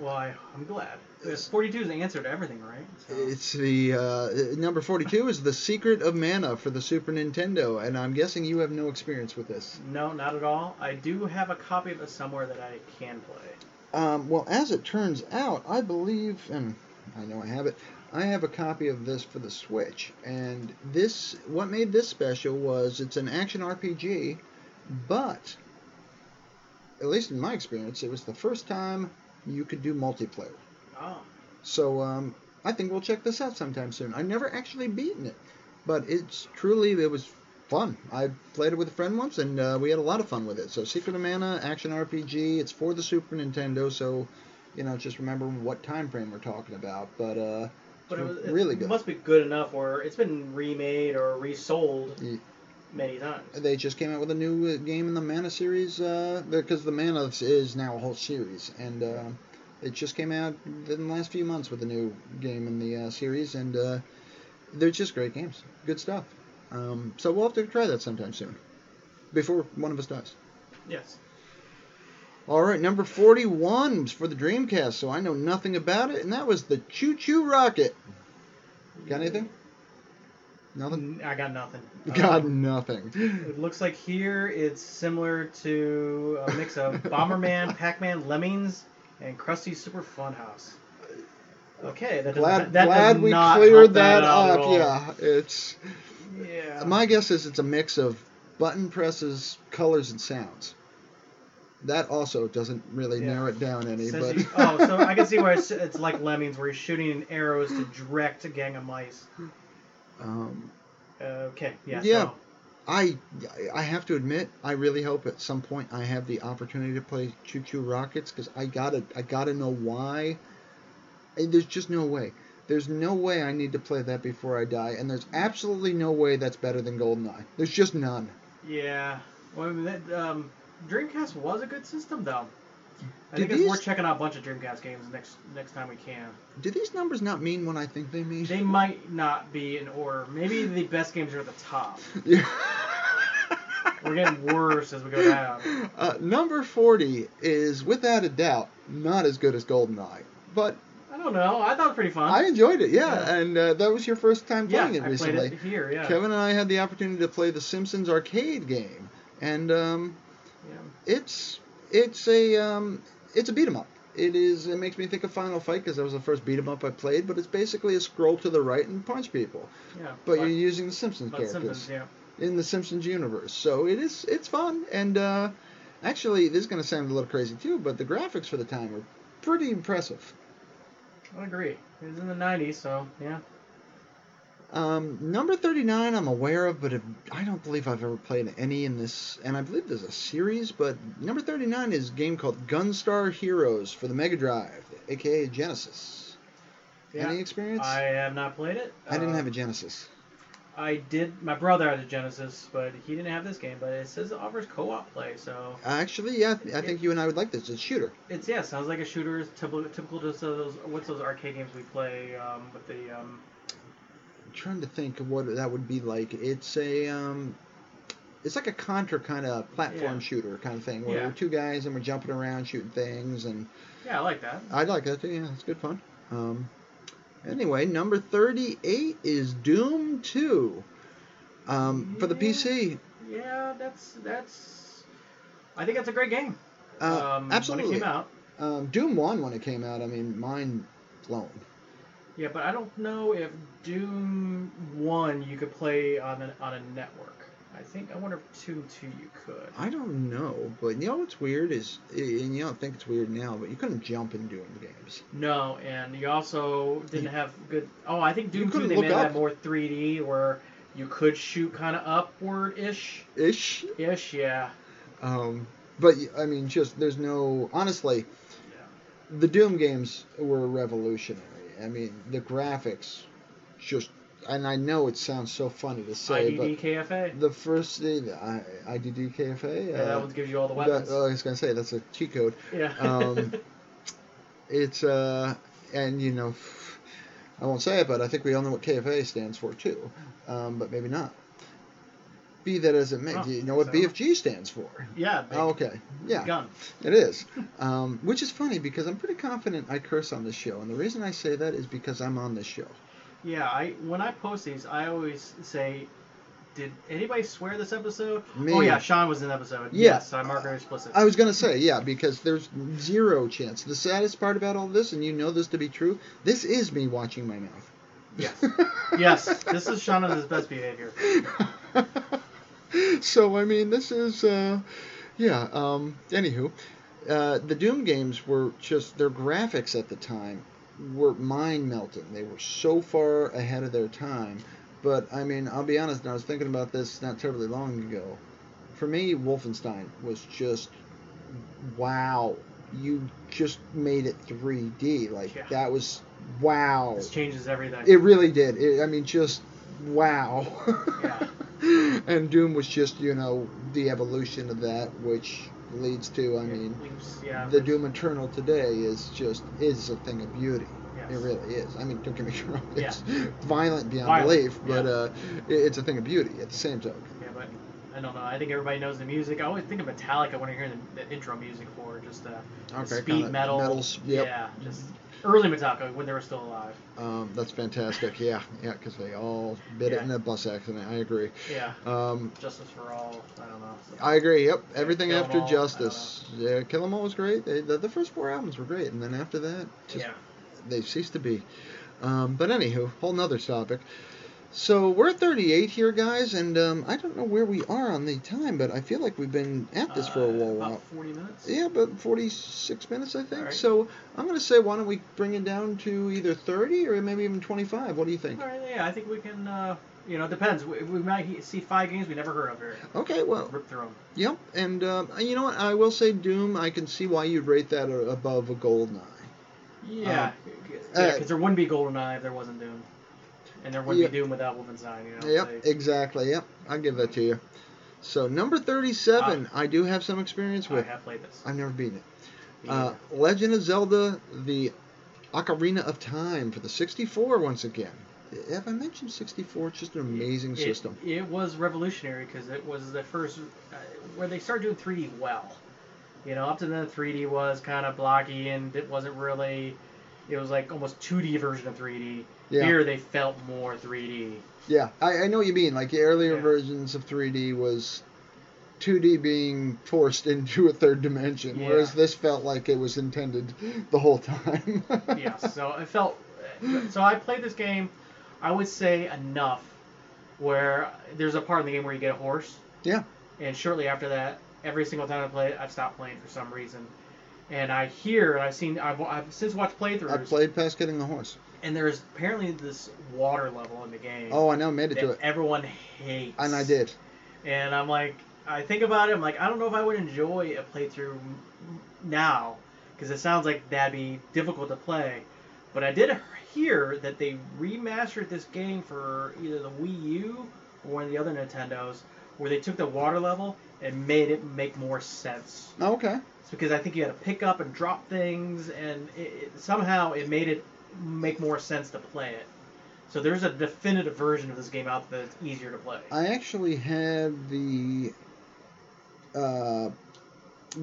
Well, I, I'm glad. It's- 42 is the answer to everything, right? So, It's the uh, number forty-two is the Secret of Mana for the Super Nintendo, and I'm guessing you have no experience with this. no, not at all. I do have a copy of it somewhere that I can play. Um, well, as it turns out, I believe, and I know I have it. I have a copy of this for the Switch, and this what made this special was it's an action RPG, but at least in my experience, it was the first time you could do multiplayer. Oh, So um, I think we'll check this out sometime soon. I've never actually beaten it, but it's truly it was fun. I played it with a friend once, and uh, we had a lot of fun with it. So Secret of Mana action RPG. It's for the Super Nintendo, so you know just remember what time frame we're talking about. But uh, but it, was, it really good. must be good enough, or it's been remade or resold Yeah. many times. they just came out with a new uh, game in the Mana series uh, because the Mana is now a whole series, and uh, it just came out in the last few months with a new game in the uh, series, and uh, they're just great games, good stuff. Um, so we'll have to try that sometime soon, before one of us dies. Yes. All right, number 41 is for the Dreamcast, so I know nothing about it, and that was the ChuChu Rocket. Got anything? Nothing. I got nothing. Got Um, nothing. It looks like here it's similar to a mix of Bomberman, Pac-Man, Lemmings, and Krusty Super Funhouse. Okay, that does, Glad, that glad does we cleared help that, up. Yeah, it's Yeah. my guess is it's a mix of button presses, colors, and sounds. That also doesn't really Yeah. narrow it down any, Says but you- oh, so I can see where it's, it's like Lemmings, where you're shooting arrows to direct a gang of mice. um, Okay, yeah. Yeah. So, I I have to admit I really hope at some point I have the opportunity to play ChuChu Rockets because I gotta I gotta know why. And there's just no way. There's no way I need to play that before I die, and there's absolutely no way that's better than GoldenEye. There's just none. yeah. Well, I mean, that, um, Dreamcast was a good system, though. I Did think it's worth these- checking out a bunch of Dreamcast games next next time we can. Do these numbers not mean what I think they mean? They might not be in order. Maybe the best games are at the top. Yeah. We're getting worse as we go down. Uh, number 40 is without a doubt not as good as GoldenEye, but I don't know. I thought it was pretty fun. I enjoyed it. Yeah, Yeah. and uh, that was your first time yeah, playing it I recently. played it here. Yeah. Kevin and I had the opportunity to play the Simpsons arcade game, and um, Yeah. it's it's a um, it's a beat 'em up. It is. It makes me think of Final Fight because that was the first beat 'em up I played. But it's basically a scroll to the right and punch people. Yeah. But you're using the Simpsons characters Simpsons, yeah. in the Simpsons universe. So it is. It's fun, and uh, actually, this is going to sound a little crazy too, but the graphics for the time are pretty impressive. I agree. It was in the '90s, so yeah. Um, number 39 I'm aware of, but I don't believe I've ever played any in this, and I believe there's a series, but number 39 is a game called Gunstar Heroes for the Mega Drive, aka Genesis. Yeah. Any experience? I have not played it. I didn't Uh, have a Genesis. I did. My brother had a Genesis, but he didn't have this game. But it says it offers co-op play, so Actually, yeah, I think you and I would like this. It's a shooter. it's yeah, sounds like a shooter. Typical, typical to those. What's those arcade games we play um, with the um, trying to think of what that would be like. It's a, um, it's like a Contra kind of platform Yeah. shooter kind of thing, where Yeah. we're two guys and we're jumping around shooting things, and Yeah, I like that. I'd like that too. Yeah, it's good fun. Um, anyway, number 38 is Doom 2 um, for the PC. Yeah, that's that's. I think that's a great game. Uh, um, absolutely. When it came out. Um, Doom 1, when it came out, I mean, mind blown. Yeah, but I don't know if Doom One you could play on a, on a network. I think I wonder if Doom Two you could. I don't know, but you know what's weird is, and you don't think it's weird now, but you couldn't jump in Doom games. No, and you also didn't have good. Oh, I think Doom Two they made that more 3D where you could shoot kind of upward ish. Ish. Ish, yeah. Um, but I mean, just there's no honestly, Yeah. the Doom games were revolutionary. I mean, the graphics, just, and I know it sounds so funny to say, but the first thing, I, IDKFA. Yeah, that uh, one gives you all the that- weapons. oh, I was gonna say that's a cheat code. yeah. um, it's uh, and you know, I won't say it, but I think we all know what KFA stands for too, um, but maybe not. Be that as it may, Oh, do you know what so- BFG stands for? Yeah. Oh, okay, yeah, Gun. it is. Um, which is funny because I'm pretty confident I curse on this show, and the reason I say that is because I'm on this show. Yeah. I when I post these, I always say, "Did anybody swear this episode?" Me. Oh yeah, Sean was in the episode. Yeah. Yes, I mark it explicit. I was gonna say, yeah, because there's zero chance. The saddest part about all this, and you know this to be true, this is me watching my mouth. Yes. yes. This is Sean on his best behavior. so I mean, this is, uh, yeah. Um, anywho, uh, the Doom games were just their graphics at the time were mind melting. They were so far ahead of their time. But I mean, I'll be honest. And I was thinking about this not terribly long ago. For me, Wolfenstein was just wow. You just made it 3D. Like Yeah. that was wow. This changes everything. It really did. It, I mean, just wow. Yeah. And Doom was just, you know, the evolution of that, which leads to, I It mean, leaves- yeah, the Doom Eternal today is just is a thing of beauty. yes. It really is. I mean, don't get me wrong. Yeah. It's violent beyond Violent, belief, but yeah. uh, it's a thing of beauty at the same time. Yeah, but I don't know. I think everybody knows the music. I always think of Metallica when I hear the, the intro music for just uh, the Okay, speed metal. metals, yep. Yeah, just early Metallica when they were still alive. Um, that's fantastic. Yeah, yeah, because they all bit it in a bus accident. I agree. Yeah, Um, Justice for All. I don't know. I agree. Yep. Everything Kill 'Em after All, Justice. Yeah, Kill 'Em All was great. They, the, the first four albums were great, and then after that, just yeah. they ceased to be. Um, but anywho, whole nother topic. So we're at 38 here, guys, and um, I don't know where we are on the time, but I feel like we've been at this for a Uh, little About while. 40 minutes. Yeah, about 46 minutes, I think. Alright. So I'm going to say, why don't we bring it down to either 30 or maybe even 25? What do you think? All right. Yeah, I think we can. Uh, you know, it depends. We, we might see five games we never heard of here. Okay, well, Rip through them. yep. And um, you know what? I will say Doom. I can see why you'd rate that above a GoldenEye. Yeah, uh, because there wouldn't be GoldenEye if there wasn't Doom, and there wouldn't Yeah. be Doom without Wolfenstein. You know. Yep, so- exactly. Yep, I'll give that to you. So number 37, I do have some experience with. I have played this. I've never beaten it. Uh. Legend of Zelda: The Ocarina of Time for the 64 once again. Have I mentioned 64? It's just an amazing It- system. It, was revolutionary because it was the first uh, where they started doing 3D well. You know, up to then 3D was kind of blocky and it wasn't really. It was like almost 2D version of 3D. Yeah, Here they felt more 3D. yeah. I, I know what you mean. Like the earlier Yeah. versions of 3D was 2D being forced into a third dimension, Yeah. whereas this felt like it was intended the whole time. yeah, So it felt. So I played this game. I would say enough where there's a part in the game where you get a horse. Yeah. And shortly after that, every single time I play it, I've stopped playing for some reason. And I hear, and I've seen, I've, I've since watched playthroughs, I played past getting the horse. And there's apparently this water level in the game Oh, I know, made it to it, everyone hates. and I did. And I'm like, I think about it, I'm like, I don't know if I would enjoy a playthrough now, because it sounds like that'd be difficult to play. But I did hear that they remastered this game for either the Wii U or one of the other Nintendos, where they took the water level and made it make more sense. Oh, okay. It's because I think you had to pick up and drop things, and it, it, somehow it made it make more sense to play it. So there's a definitive version of this game out there that's easier to play. I actually had the uh,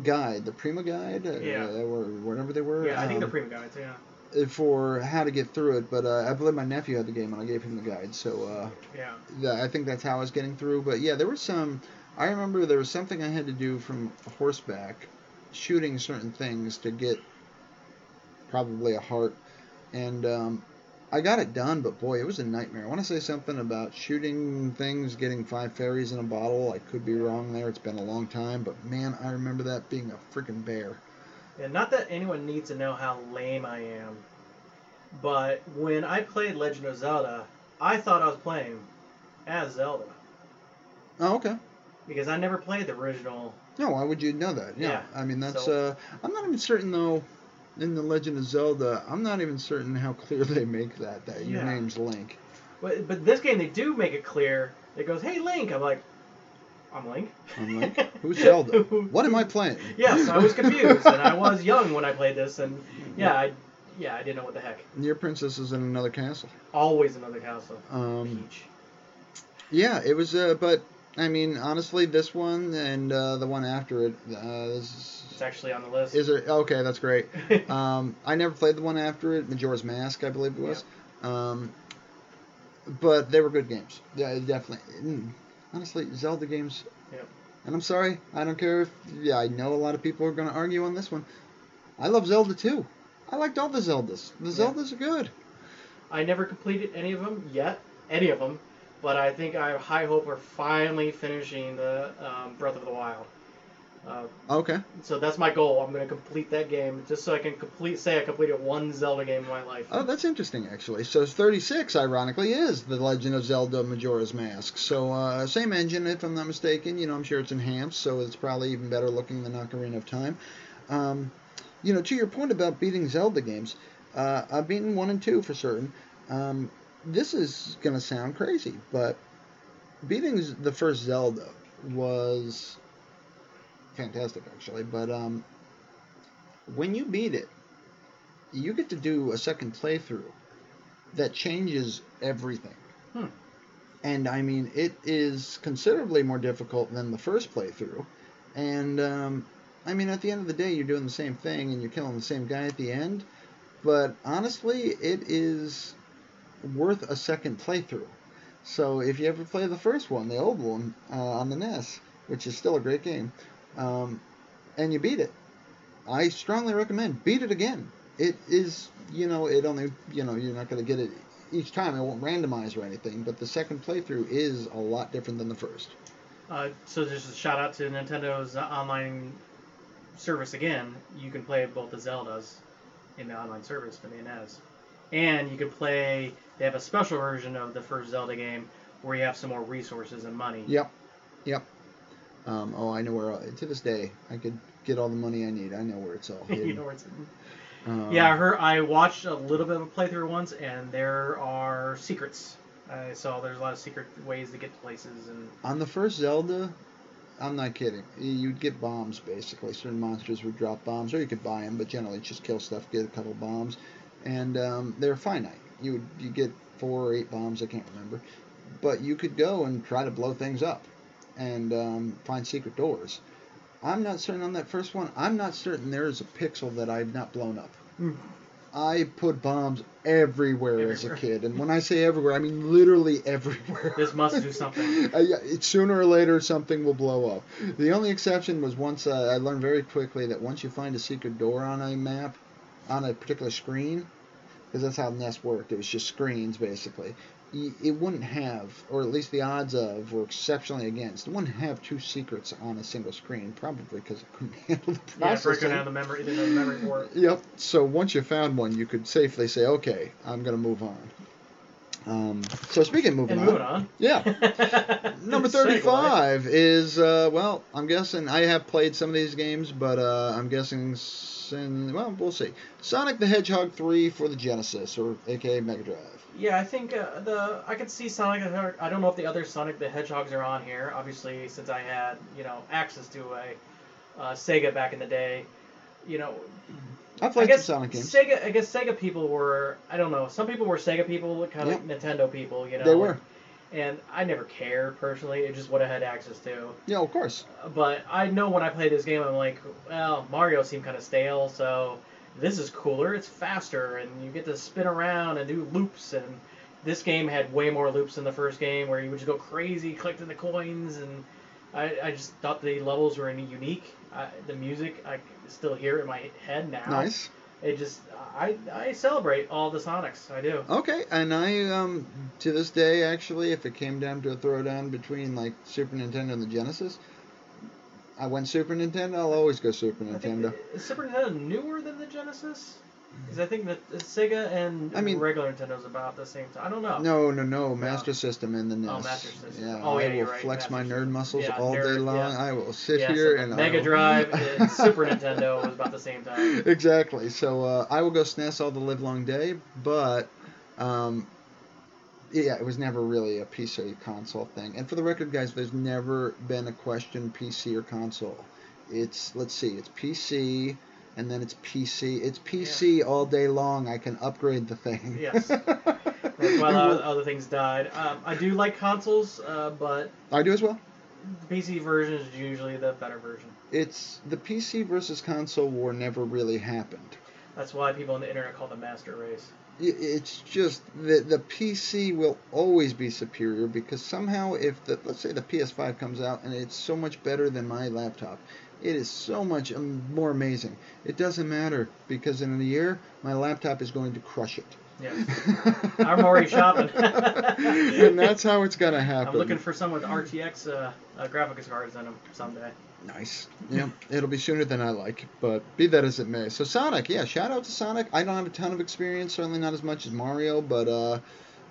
guide, the Prima guide, uh, Yeah. or whatever they were. yeah, I think the um, Prima guides, yeah. for how to get through it. But uh, I believe my nephew had the game, and I gave him the guide. So uh, Yeah. yeah, I think that's how I was getting through. But yeah, there was some. I remember there was something I had to do from horseback, shooting certain things to get probably a heart, and um, I got it done. But boy, it was a nightmare. I want to say something about shooting things, getting five fairies in a bottle. I could be wrong there. It's been a long time, but man, I remember that being a freaking bear. And not that anyone needs to know how lame I am, but when I played Legend of Zelda, I thought I was playing as Zelda Oh, okay. because I never played the original. No, why would you know that? Yeah, Yeah, I mean that's. so- uh, I'm not even certain though. In the Legend of Zelda, I'm not even certain how clear they make that that your Yeah. name's Link. But but this game they do make it clear. It goes, "Hey Link," I'm like, "I'm Link." I'm Link. Who's Zelda? What am I playing? Yes, I was confused, and I was young when I played this, and Yeah, I, yeah, I didn't know what the heck. Your princess is in another castle. Always another castle. Um, Peach. yeah, it was. Uh, but I mean, honestly, this one and uh, the one after it. Uh, this It's actually on the list. is, is it okay? That's great. Um, I never played the one after it, Majora's Mask, I believe it was. Um, but they were good games. Yeah, definitely. Mm, Honestly, Zelda games. Yep. And I'm sorry, I don't care if. Yeah, I know a lot of people are going to argue on this one. I love Zelda too. I liked all the Zeldas. The Yeah. Zeldas are good. I never completed any of them yet, any of them, but I think I have high hope of finally finishing the um, Breath of the Wild. Uh, Okay. so that's my goal. I'm going to complete that game just so I can complete say I completed one Zelda game in my life. Oh, that's interesting, actually. So 36, ironically, is The Legend of Zelda Majora's Mask. So, uh, same engine, if I'm not mistaken. You know, I'm sure it's enhanced, so it's probably even better looking than Ocarina of Time. Um, you know, to your point about beating Zelda games, uh, I've beaten 1 and 2 for certain. Um, this is going to sound crazy, but beating the first Zelda was fantastic, actually. But um, when you beat it, you get to do a second playthrough that changes everything. Hmm. And I mean, it is considerably more difficult than the first playthrough. And um, I mean, at the end of the day, you're doing the same thing and you're killing the same guy at the end. But honestly, it is worth a second playthrough. So if you ever play the first one, the old one uh, on the NES, which is still a great game, um, and you beat it, I strongly recommend beat it again. It is, you know, it only, you know, you're not going to get it each time. It won't randomize or anything, but the second playthrough is a lot different than the first. Uh, so just a shout out to Nintendo's online service again. You can play both the Zeldas in the online service for the NES, and you can play. They have a special version of the first Zelda game where you have some more resources and money. Yep, yep. Um, oh, I know where. To this day, I could get all the money I need. I know where it's all hidden. you know where it's. Um, Yeah, I heard. I watched a little bit of a playthrough once, and there are secrets. I saw there's a lot of secret ways to get to places, and On the first Zelda, I'm not kidding. You'd get bombs basically. Certain monsters would drop bombs, or you could buy them, but generally just kill stuff, get a couple bombs, and um, they're finite. You would you get four or eight bombs, I can't remember, but you could go and try to blow things up, and um, find secret doors. I'm not certain on that first one. I'm not certain there is a pixel that I've not blown up. Hmm. I put bombs everywhere, as a kid, and when I say everywhere, I mean literally everywhere. this must do something. Uh, sooner or later something will blow up. The only exception was once uh, I learned very quickly that once you find a secret door on a map, on a particular screen, because that's how NES worked. It was just screens basically. It wouldn't have, or at least the odds of, were exceptionally against. It wouldn't have two secrets on a single screen, probably because it couldn't handle the processing. Yeah, for it processing. could have the memory, the memory for it. Yep. So once you found one, you could safely say, "Okay, I'm going to move on." Um, so speaking of moving And on, moving on. yeah, Number 35 is, uh, well, I'm guessing, I have played some of these games, but uh, I'm guessing, sin, well, we'll see. Sonic the Hedgehog 3 for the Genesis, or aka Mega Drive. Yeah, I think uh, the I could see Sonic the Hedgehog. I don't know if the other Sonic the Hedgehogs are on here. Obviously, since I had you know access to a uh, Sega back in the day, you know. I've I guess some Sonic games. Sega. I guess Sega people were. I don't know. Some people were Sega people, kind of Nintendo people. You know. They were. And I never cared personally. It just what I had access to. Yeah, of course. But I know when I play this game, I'm like, well, Mario seemed kind of stale, so this is cooler. It's faster, and you get to spin around and do loops. And this game had way more loops than the first game, where you would just go crazy collecting the coins. And I, I just thought the levels were unique. I, the music, I still hear it in my head now. Nice. It just, I, I celebrate all the Sonics. I do. Okay, and I, um, to this day, actually, if it came down to a throwdown between, like, Super Nintendo and the Genesis, I went Super Nintendo, I'll always go Super Nintendo. is Super Nintendo newer than the Genesis? Because I think that Sega and I mean- regular Nintendo's about the same time. I don't know. No, no, no, Master System and the NES. Oh, Master System. Yeah, Oh, I yeah, will right, flex my nerd muscles Yeah, all day long. yeah. I will sit Yeah, here the and I Mega Drive and Super Nintendo was about the same time. exactly. So uh, I will go SNES all the live long day, but um, yeah, it was never really a PC or console thing. And for the record, guys, there's never been a question PC or console. It's let's see, it's PC, and then it's PC. It's PC all day long. I can upgrade the thing. Yes. While other, other things died. Um, I do like consoles, uh, but I do as well. the PC version is usually the better version. It's the PC versus console war never really happened. That's why people on the internet call the master race. It's just the the PC will always be superior because somehow if the let's say the PS5 comes out and it's so much better than my laptop, it is so much um, more amazing. It doesn't matter because in a year my laptop is going to crush it. Yes. I'm already shopping. and that's how it's gonna happen. I'm looking for some with RTX uh, uh, graphics cards in them someday. Nice. Yeah, it'll be sooner than I like, but be that as it may. So Sonic, yeah, shout out to Sonic. I don't have a ton of experience, certainly not as much as Mario, but uh,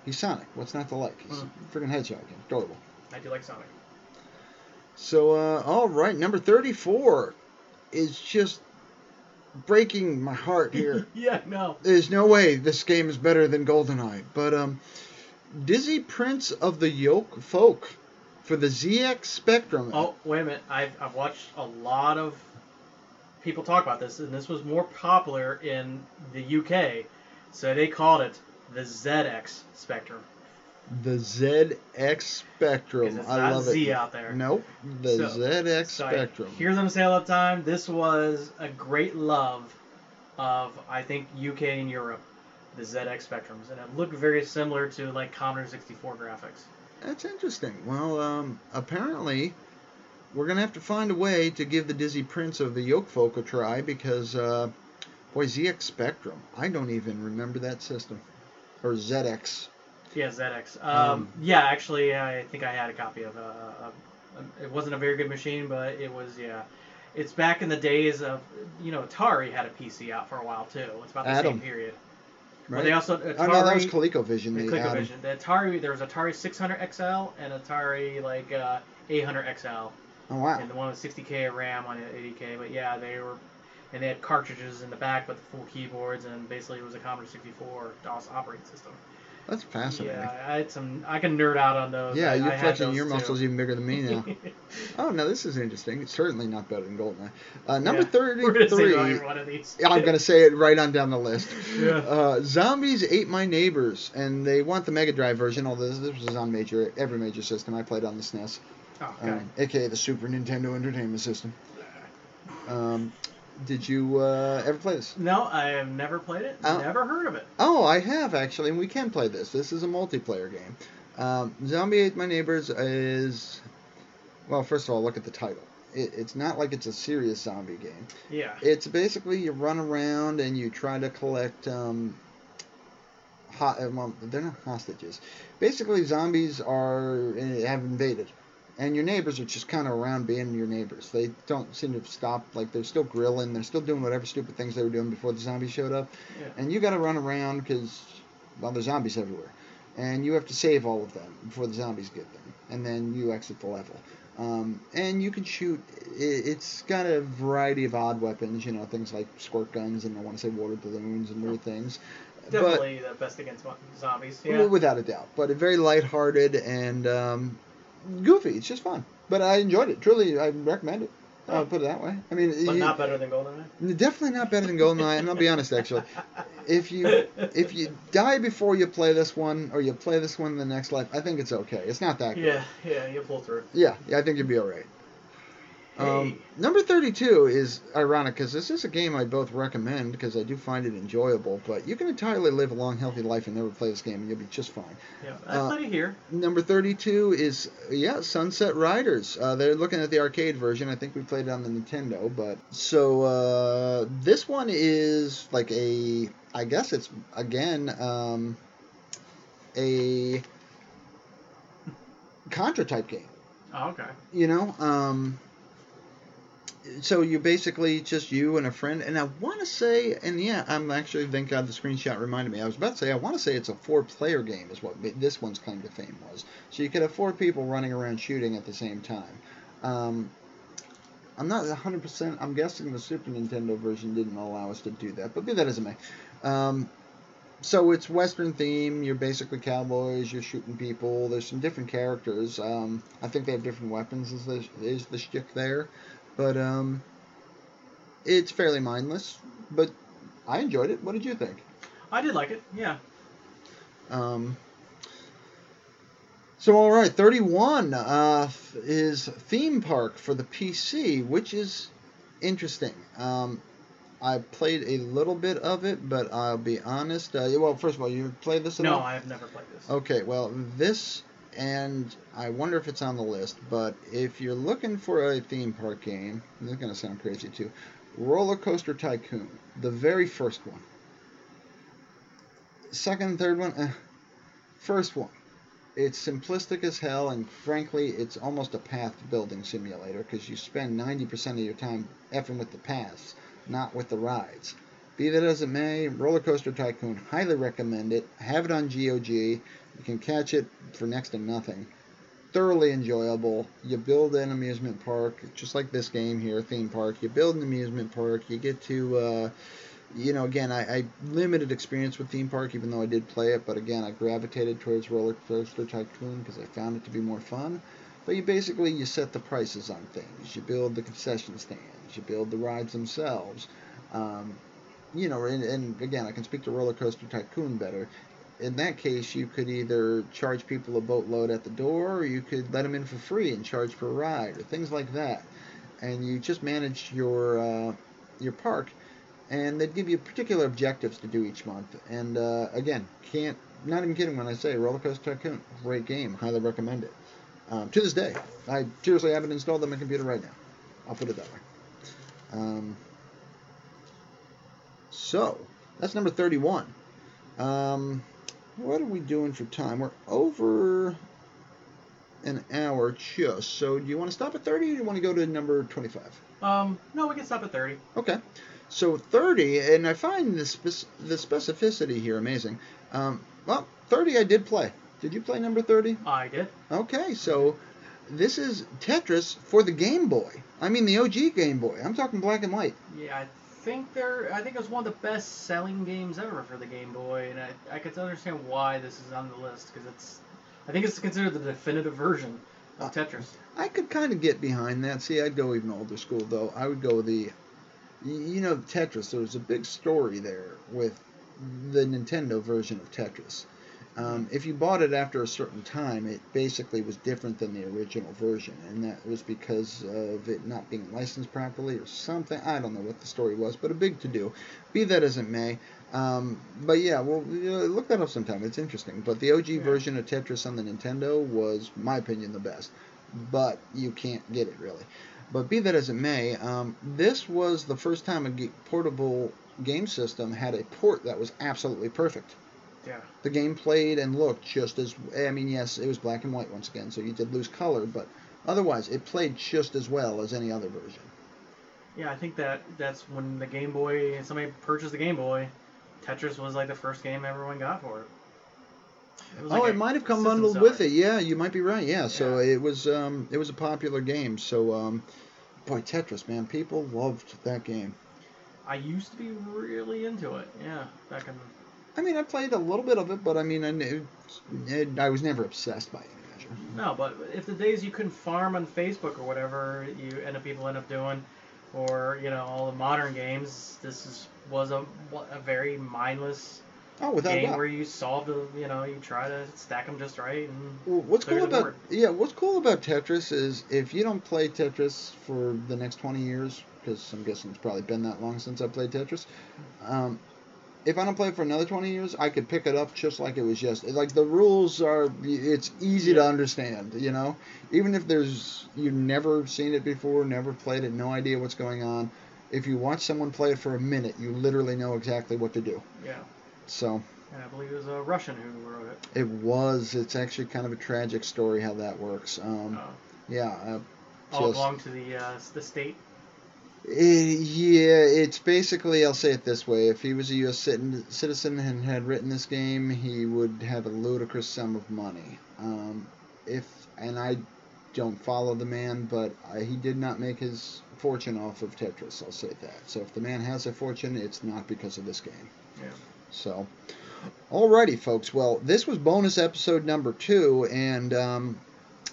he's Sonic. What's not to like? He's Mm. a freaking hedgehog. Adorable. I do like Sonic. So, uh, all right, number 34 is just breaking my heart here. yeah, no. There's no way this game is better than GoldenEye, but um, Dizzy Prince of the Yoke Folk for the ZX Spectrum. Oh, wait a minute. I've, I've watched a lot of people talk about this, and this was more popular in the UK. So they called it the ZX Spectrum. The ZX Spectrum. It's I not love Z it. out there. Nope, the So- ZX So I Spectrum. hear them say all the time, this was a great love of, I think, UK and Europe, the ZX Spectrums. And it looked very similar to, like, Commodore 64 graphics. That's interesting. Well, um, apparently, we're gonna have to find a way to give the Dizzy Prince of the Yoke Folk a try because, uh, boy, ZX Spectrum. I don't even remember that system, or ZX. Yeah, ZX. Um, Um, yeah, actually, I think I had a copy of a, a, It wasn't a very good machine, but it was yeah. It's back in the days of you know Atari had a PC out for a while too. It's about the Atom. same period. But Right? they also Atari. oh no, that was ColecoVision. the The. ColecoVision. The Atari there was Atari 600 XL and Atari like uh, 800 XL, Oh wow. and the one with 60k of RAM on it, 80k. But yeah, they were. And they had cartridges in the back with full keyboards, and basically it was a Commodore 64 DOS operating system. That's fascinating. Yeah, I had some. I can nerd out on those. Yeah, I, you're I flexing your too. muscles even bigger than me now. oh no, this is interesting. It's certainly not better than GoldenEye. Uh, number Yeah, thirty-three. one of these. I'm gonna say it right on down the list. Yeah. Uh, Zombies ate my neighbors, and they want the Mega Drive version. Although this, this was on major every major system. I played on the SNES, Oh, okay. um, aka the Super Nintendo Entertainment System. Um, did you uh, ever play this? no, I have never played it. Oh. Never heard of it. Oh, I have actually, and we can play this. This is a multiplayer game. Um, Zombie Ate My Neighbors is, well, first of all, look at the title. It, it's not like it's a serious zombie game. Yeah. It's basically you run around and you try to collect. Um, ho- uh, well, they're not hostages. Basically, zombies are uh, have invaded, and your neighbors are just kind of around being your neighbors. They don't seem to have stopped. Like they're still grilling. They're still doing whatever stupid things they were doing before the zombies showed up. Yeah. And you got to run around because well, there's zombies everywhere, and you have to save all of them before the zombies get them, and then you exit the level. Um, and you can shoot. It's got a variety of odd weapons, you know, things like squirt guns and I want to say water balloons and weird things. Definitely the best against zombies. Yeah. without a doubt, but very lighthearted and um, goofy. It's just fun. But I enjoyed it. Truly, I recommend it. I'll put it that way. I mean, but you- not better than GoldenEye. definitely not better than GoldenEye. And I'll be honest, actually, if you if you die before you play this one or you play this one in the next life, I think it's okay. It's not that good. Yeah, yeah, you pull through. Yeah, yeah, I think you'd be all right. Um, number 32 is ironic because this is a game I both recommend because I do find it enjoyable, but you can entirely live a long, healthy life and never play this game and you'll be just fine. Yeah, I Uh, played it here. Number 32 is, yeah, Sunset Riders. Uh, they're looking at the arcade version. I think we played it on the Nintendo, but. So, uh, this one is like a. I guess it's, again, um, a. Contra type game. Oh, okay. you know um so you basically just you and a friend and i want to say and yeah i'm actually thank god the screenshot reminded me i was about to say i want to say it's a four player game is what this one's claim to fame was so you could have four people running around shooting at the same time um i'm not 100% i'm guessing the super nintendo version didn't allow us to do that but be that as it may um so it's Western theme. You're basically cowboys. You're shooting people. There's some different characters. Um, I think they have different weapons. Is the is the shtick there? But um, it's fairly mindless, but I enjoyed it. What did you think? I did like it. Yeah. Um, so all right, 31 uh, is theme park for the PC, which is interesting. Um, I played a little bit of it, but I'll be honest. Uh, well, first of all, you played this at No, all? I have never played this. Okay, well, this, and I wonder if it's on the list, but if you're looking for a theme park game, this is going to sound crazy too Roller Coaster Tycoon, the very first one. Second third one, eh. first one. It's simplistic as hell, and frankly, it's almost a path building simulator because you spend 90% of your time effing with the paths, not with the rides. Be that as it may, Roller Coaster Tycoon, highly recommend it. Have it on GOG. You can catch it for next to nothing. Thoroughly enjoyable. You build an amusement park, just like this game here, theme park. You build an amusement park. You get to, uh, you know, again, I, I limited experience with theme park, even though I did play it. But again, I gravitated towards Roller Coaster Tycoon because I found it to be more fun. But you basically you set the prices on things. You build the concession stands. You build the rides themselves. Um, you know, and, and again, I can speak to Roller Coaster Tycoon better. In that case, you could either charge people a boatload at the door, or you could let them in for free and charge per ride, or things like that. And you just manage your uh, your park, and they'd give you particular objectives to do each month. And uh, again, can't not even kidding when I say Roller Coaster Tycoon, great game, highly recommend it. Um, to this day, I seriously haven't installed on my computer right now. I'll put it that way. Um, so, that's number 31. Um, what are we doing for time? We're over an hour just. So, do you want to stop at 30 or do you want to go to number 25? Um, no, we can stop at 30. Okay. So 30, and I find the, spec- the specificity here amazing. Um, well, 30 I did play. Did you play number 30? I did. Okay, so this is Tetris for the Game Boy. I mean the OG Game Boy. I'm talking black and white. Yeah, I think they're. I think it was one of the best selling games ever for the Game Boy, and I, I could understand why this is on the list because it's. I think it's considered the definitive version of Uh, Tetris. I could kind of get behind that. See, I'd go even older school though. I would go the, you know, Tetris. There was a big story there with the Nintendo version of Tetris. Um, if you bought it after a certain time, it basically was different than the original version, and that was because of it not being licensed properly or something. I don't know what the story was, but a big to do. Be that as it may. Um, but yeah, well, you know, look that up sometime. It's interesting. But the OG Yeah. version of Tetris on the Nintendo was, my opinion, the best. But you can't get it really. But be that as it may, um, this was the first time a portable game system had a port that was absolutely perfect. Yeah. The game played and looked just as. I mean, yes, it was black and white once again, so you did lose color, but otherwise, it played just as well as any other version. Yeah, I think that that's when the Game Boy. Somebody purchased the Game Boy. Tetris was like the first game everyone got for it. It Oh, like it might have come bundled seller. with it. Yeah, you might be right. Yeah, so Yeah. it was um, it was a popular game. So um, boy, Tetris, man, people loved that game. I used to be really into it. Yeah, back in. I mean, I played a little bit of it, but I mean, I, knew, it, I was never obsessed by any measure. No, but if the days you couldn't farm on Facebook or whatever, you end up people end up doing, or you know all the modern games, this is was a a very mindless Oh, without game doubt. where you solve the you know you try to stack them just right and Well, what's cool about board. yeah, what's cool about Tetris is if you don't play Tetris for the next twenty years, because I'm guessing it's probably been that long since I played Tetris. Um, if I don't play it for another twenty years, I could pick it up just like it was just like the rules are. It's easy to understand, you know. Even if there's you've never seen it before, never played it, no idea what's going on. If you watch someone play it for a minute, you literally know exactly what to do. yeah. So And I believe it was a Russian who wrote it. it was. It's actually kind of a tragic story how that works. Um, Uh, yeah. Uh, all just- belonged to the uh, the state. Eh, yeah, it's basically, I'll say it this way. If he was a U.S. citizen and had written this game, he would have a ludicrous sum of money. Um, if And I don't follow the man, but I, he did not make his fortune off of Tetris, I'll say that. So if the man has a fortune, it's not because of this game. Yeah. So, alrighty, folks. Well, this was bonus episode number two, and um,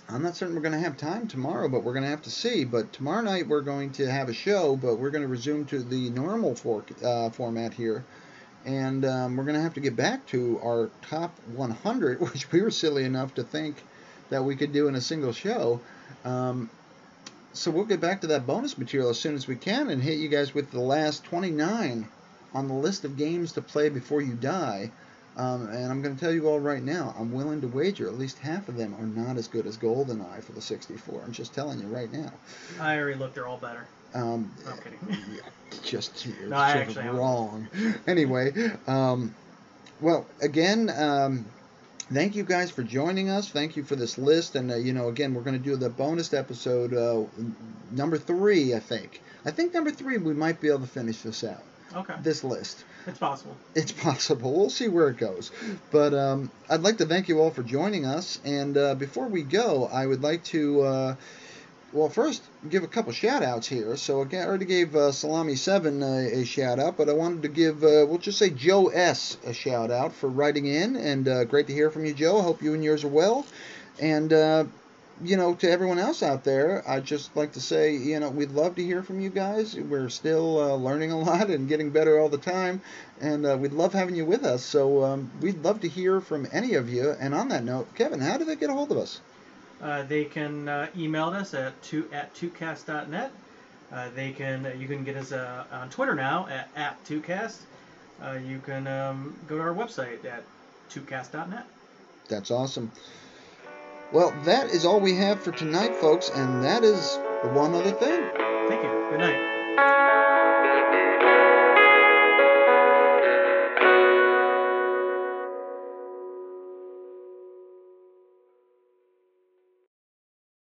I'm not certain we're going to have time tomorrow, but we're going to have to see. But tomorrow night we're going to have a show, but we're going to resume to the normal uh, format here. And um, we're going to have to get back to our top 100, which we were silly enough to think that we could do in a single show. Um, so we'll get back to that bonus material as soon as we can and hit you guys with the last 29 on the list of games to play before you die. Um, and I'm going to tell you all right now, I'm willing to wager at least half of them are not as good as GoldenEye for the 64. I'm just telling you right now. I already looked; they're all better. Um, No, I'm kidding. yeah, just you're No, I just wrong. Anyway, um, well, again, um, thank you guys for joining us. Thank you for this list, and uh, you know, again, we're going to do the bonus episode uh, number three. I think. I think number three we might be able to finish this out. Okay, This list. it's possible. It's possible. We'll see where it goes. But um, I'd like to thank you all for joining us. And uh, before we go, I would like to, uh, well, first give a couple shout outs here. So again, I already gave uh, Salami7 a, a shout out, but I wanted to give, uh, we'll just say Joe S. a shout out for writing in. And uh, great to hear from you, Joe. I hope you and yours are well. And, uh, you know, to everyone else out there, I'd just like to say, you know, we'd love to hear from you guys. We're still uh, learning a lot and getting better all the time, and uh, we'd love having you with us. So um, we'd love to hear from any of you. And on that note, Kevin, how do they get a hold of us? Uh, they can uh, email us at two at tootcast.net. Uh, they can you can get us uh, on Twitter now at at tootcast. Uh, you can um, go to our website at tootcast.net. That's awesome. Well, that is all we have for tonight, folks, and that is the one other thing. Thank you. Good night.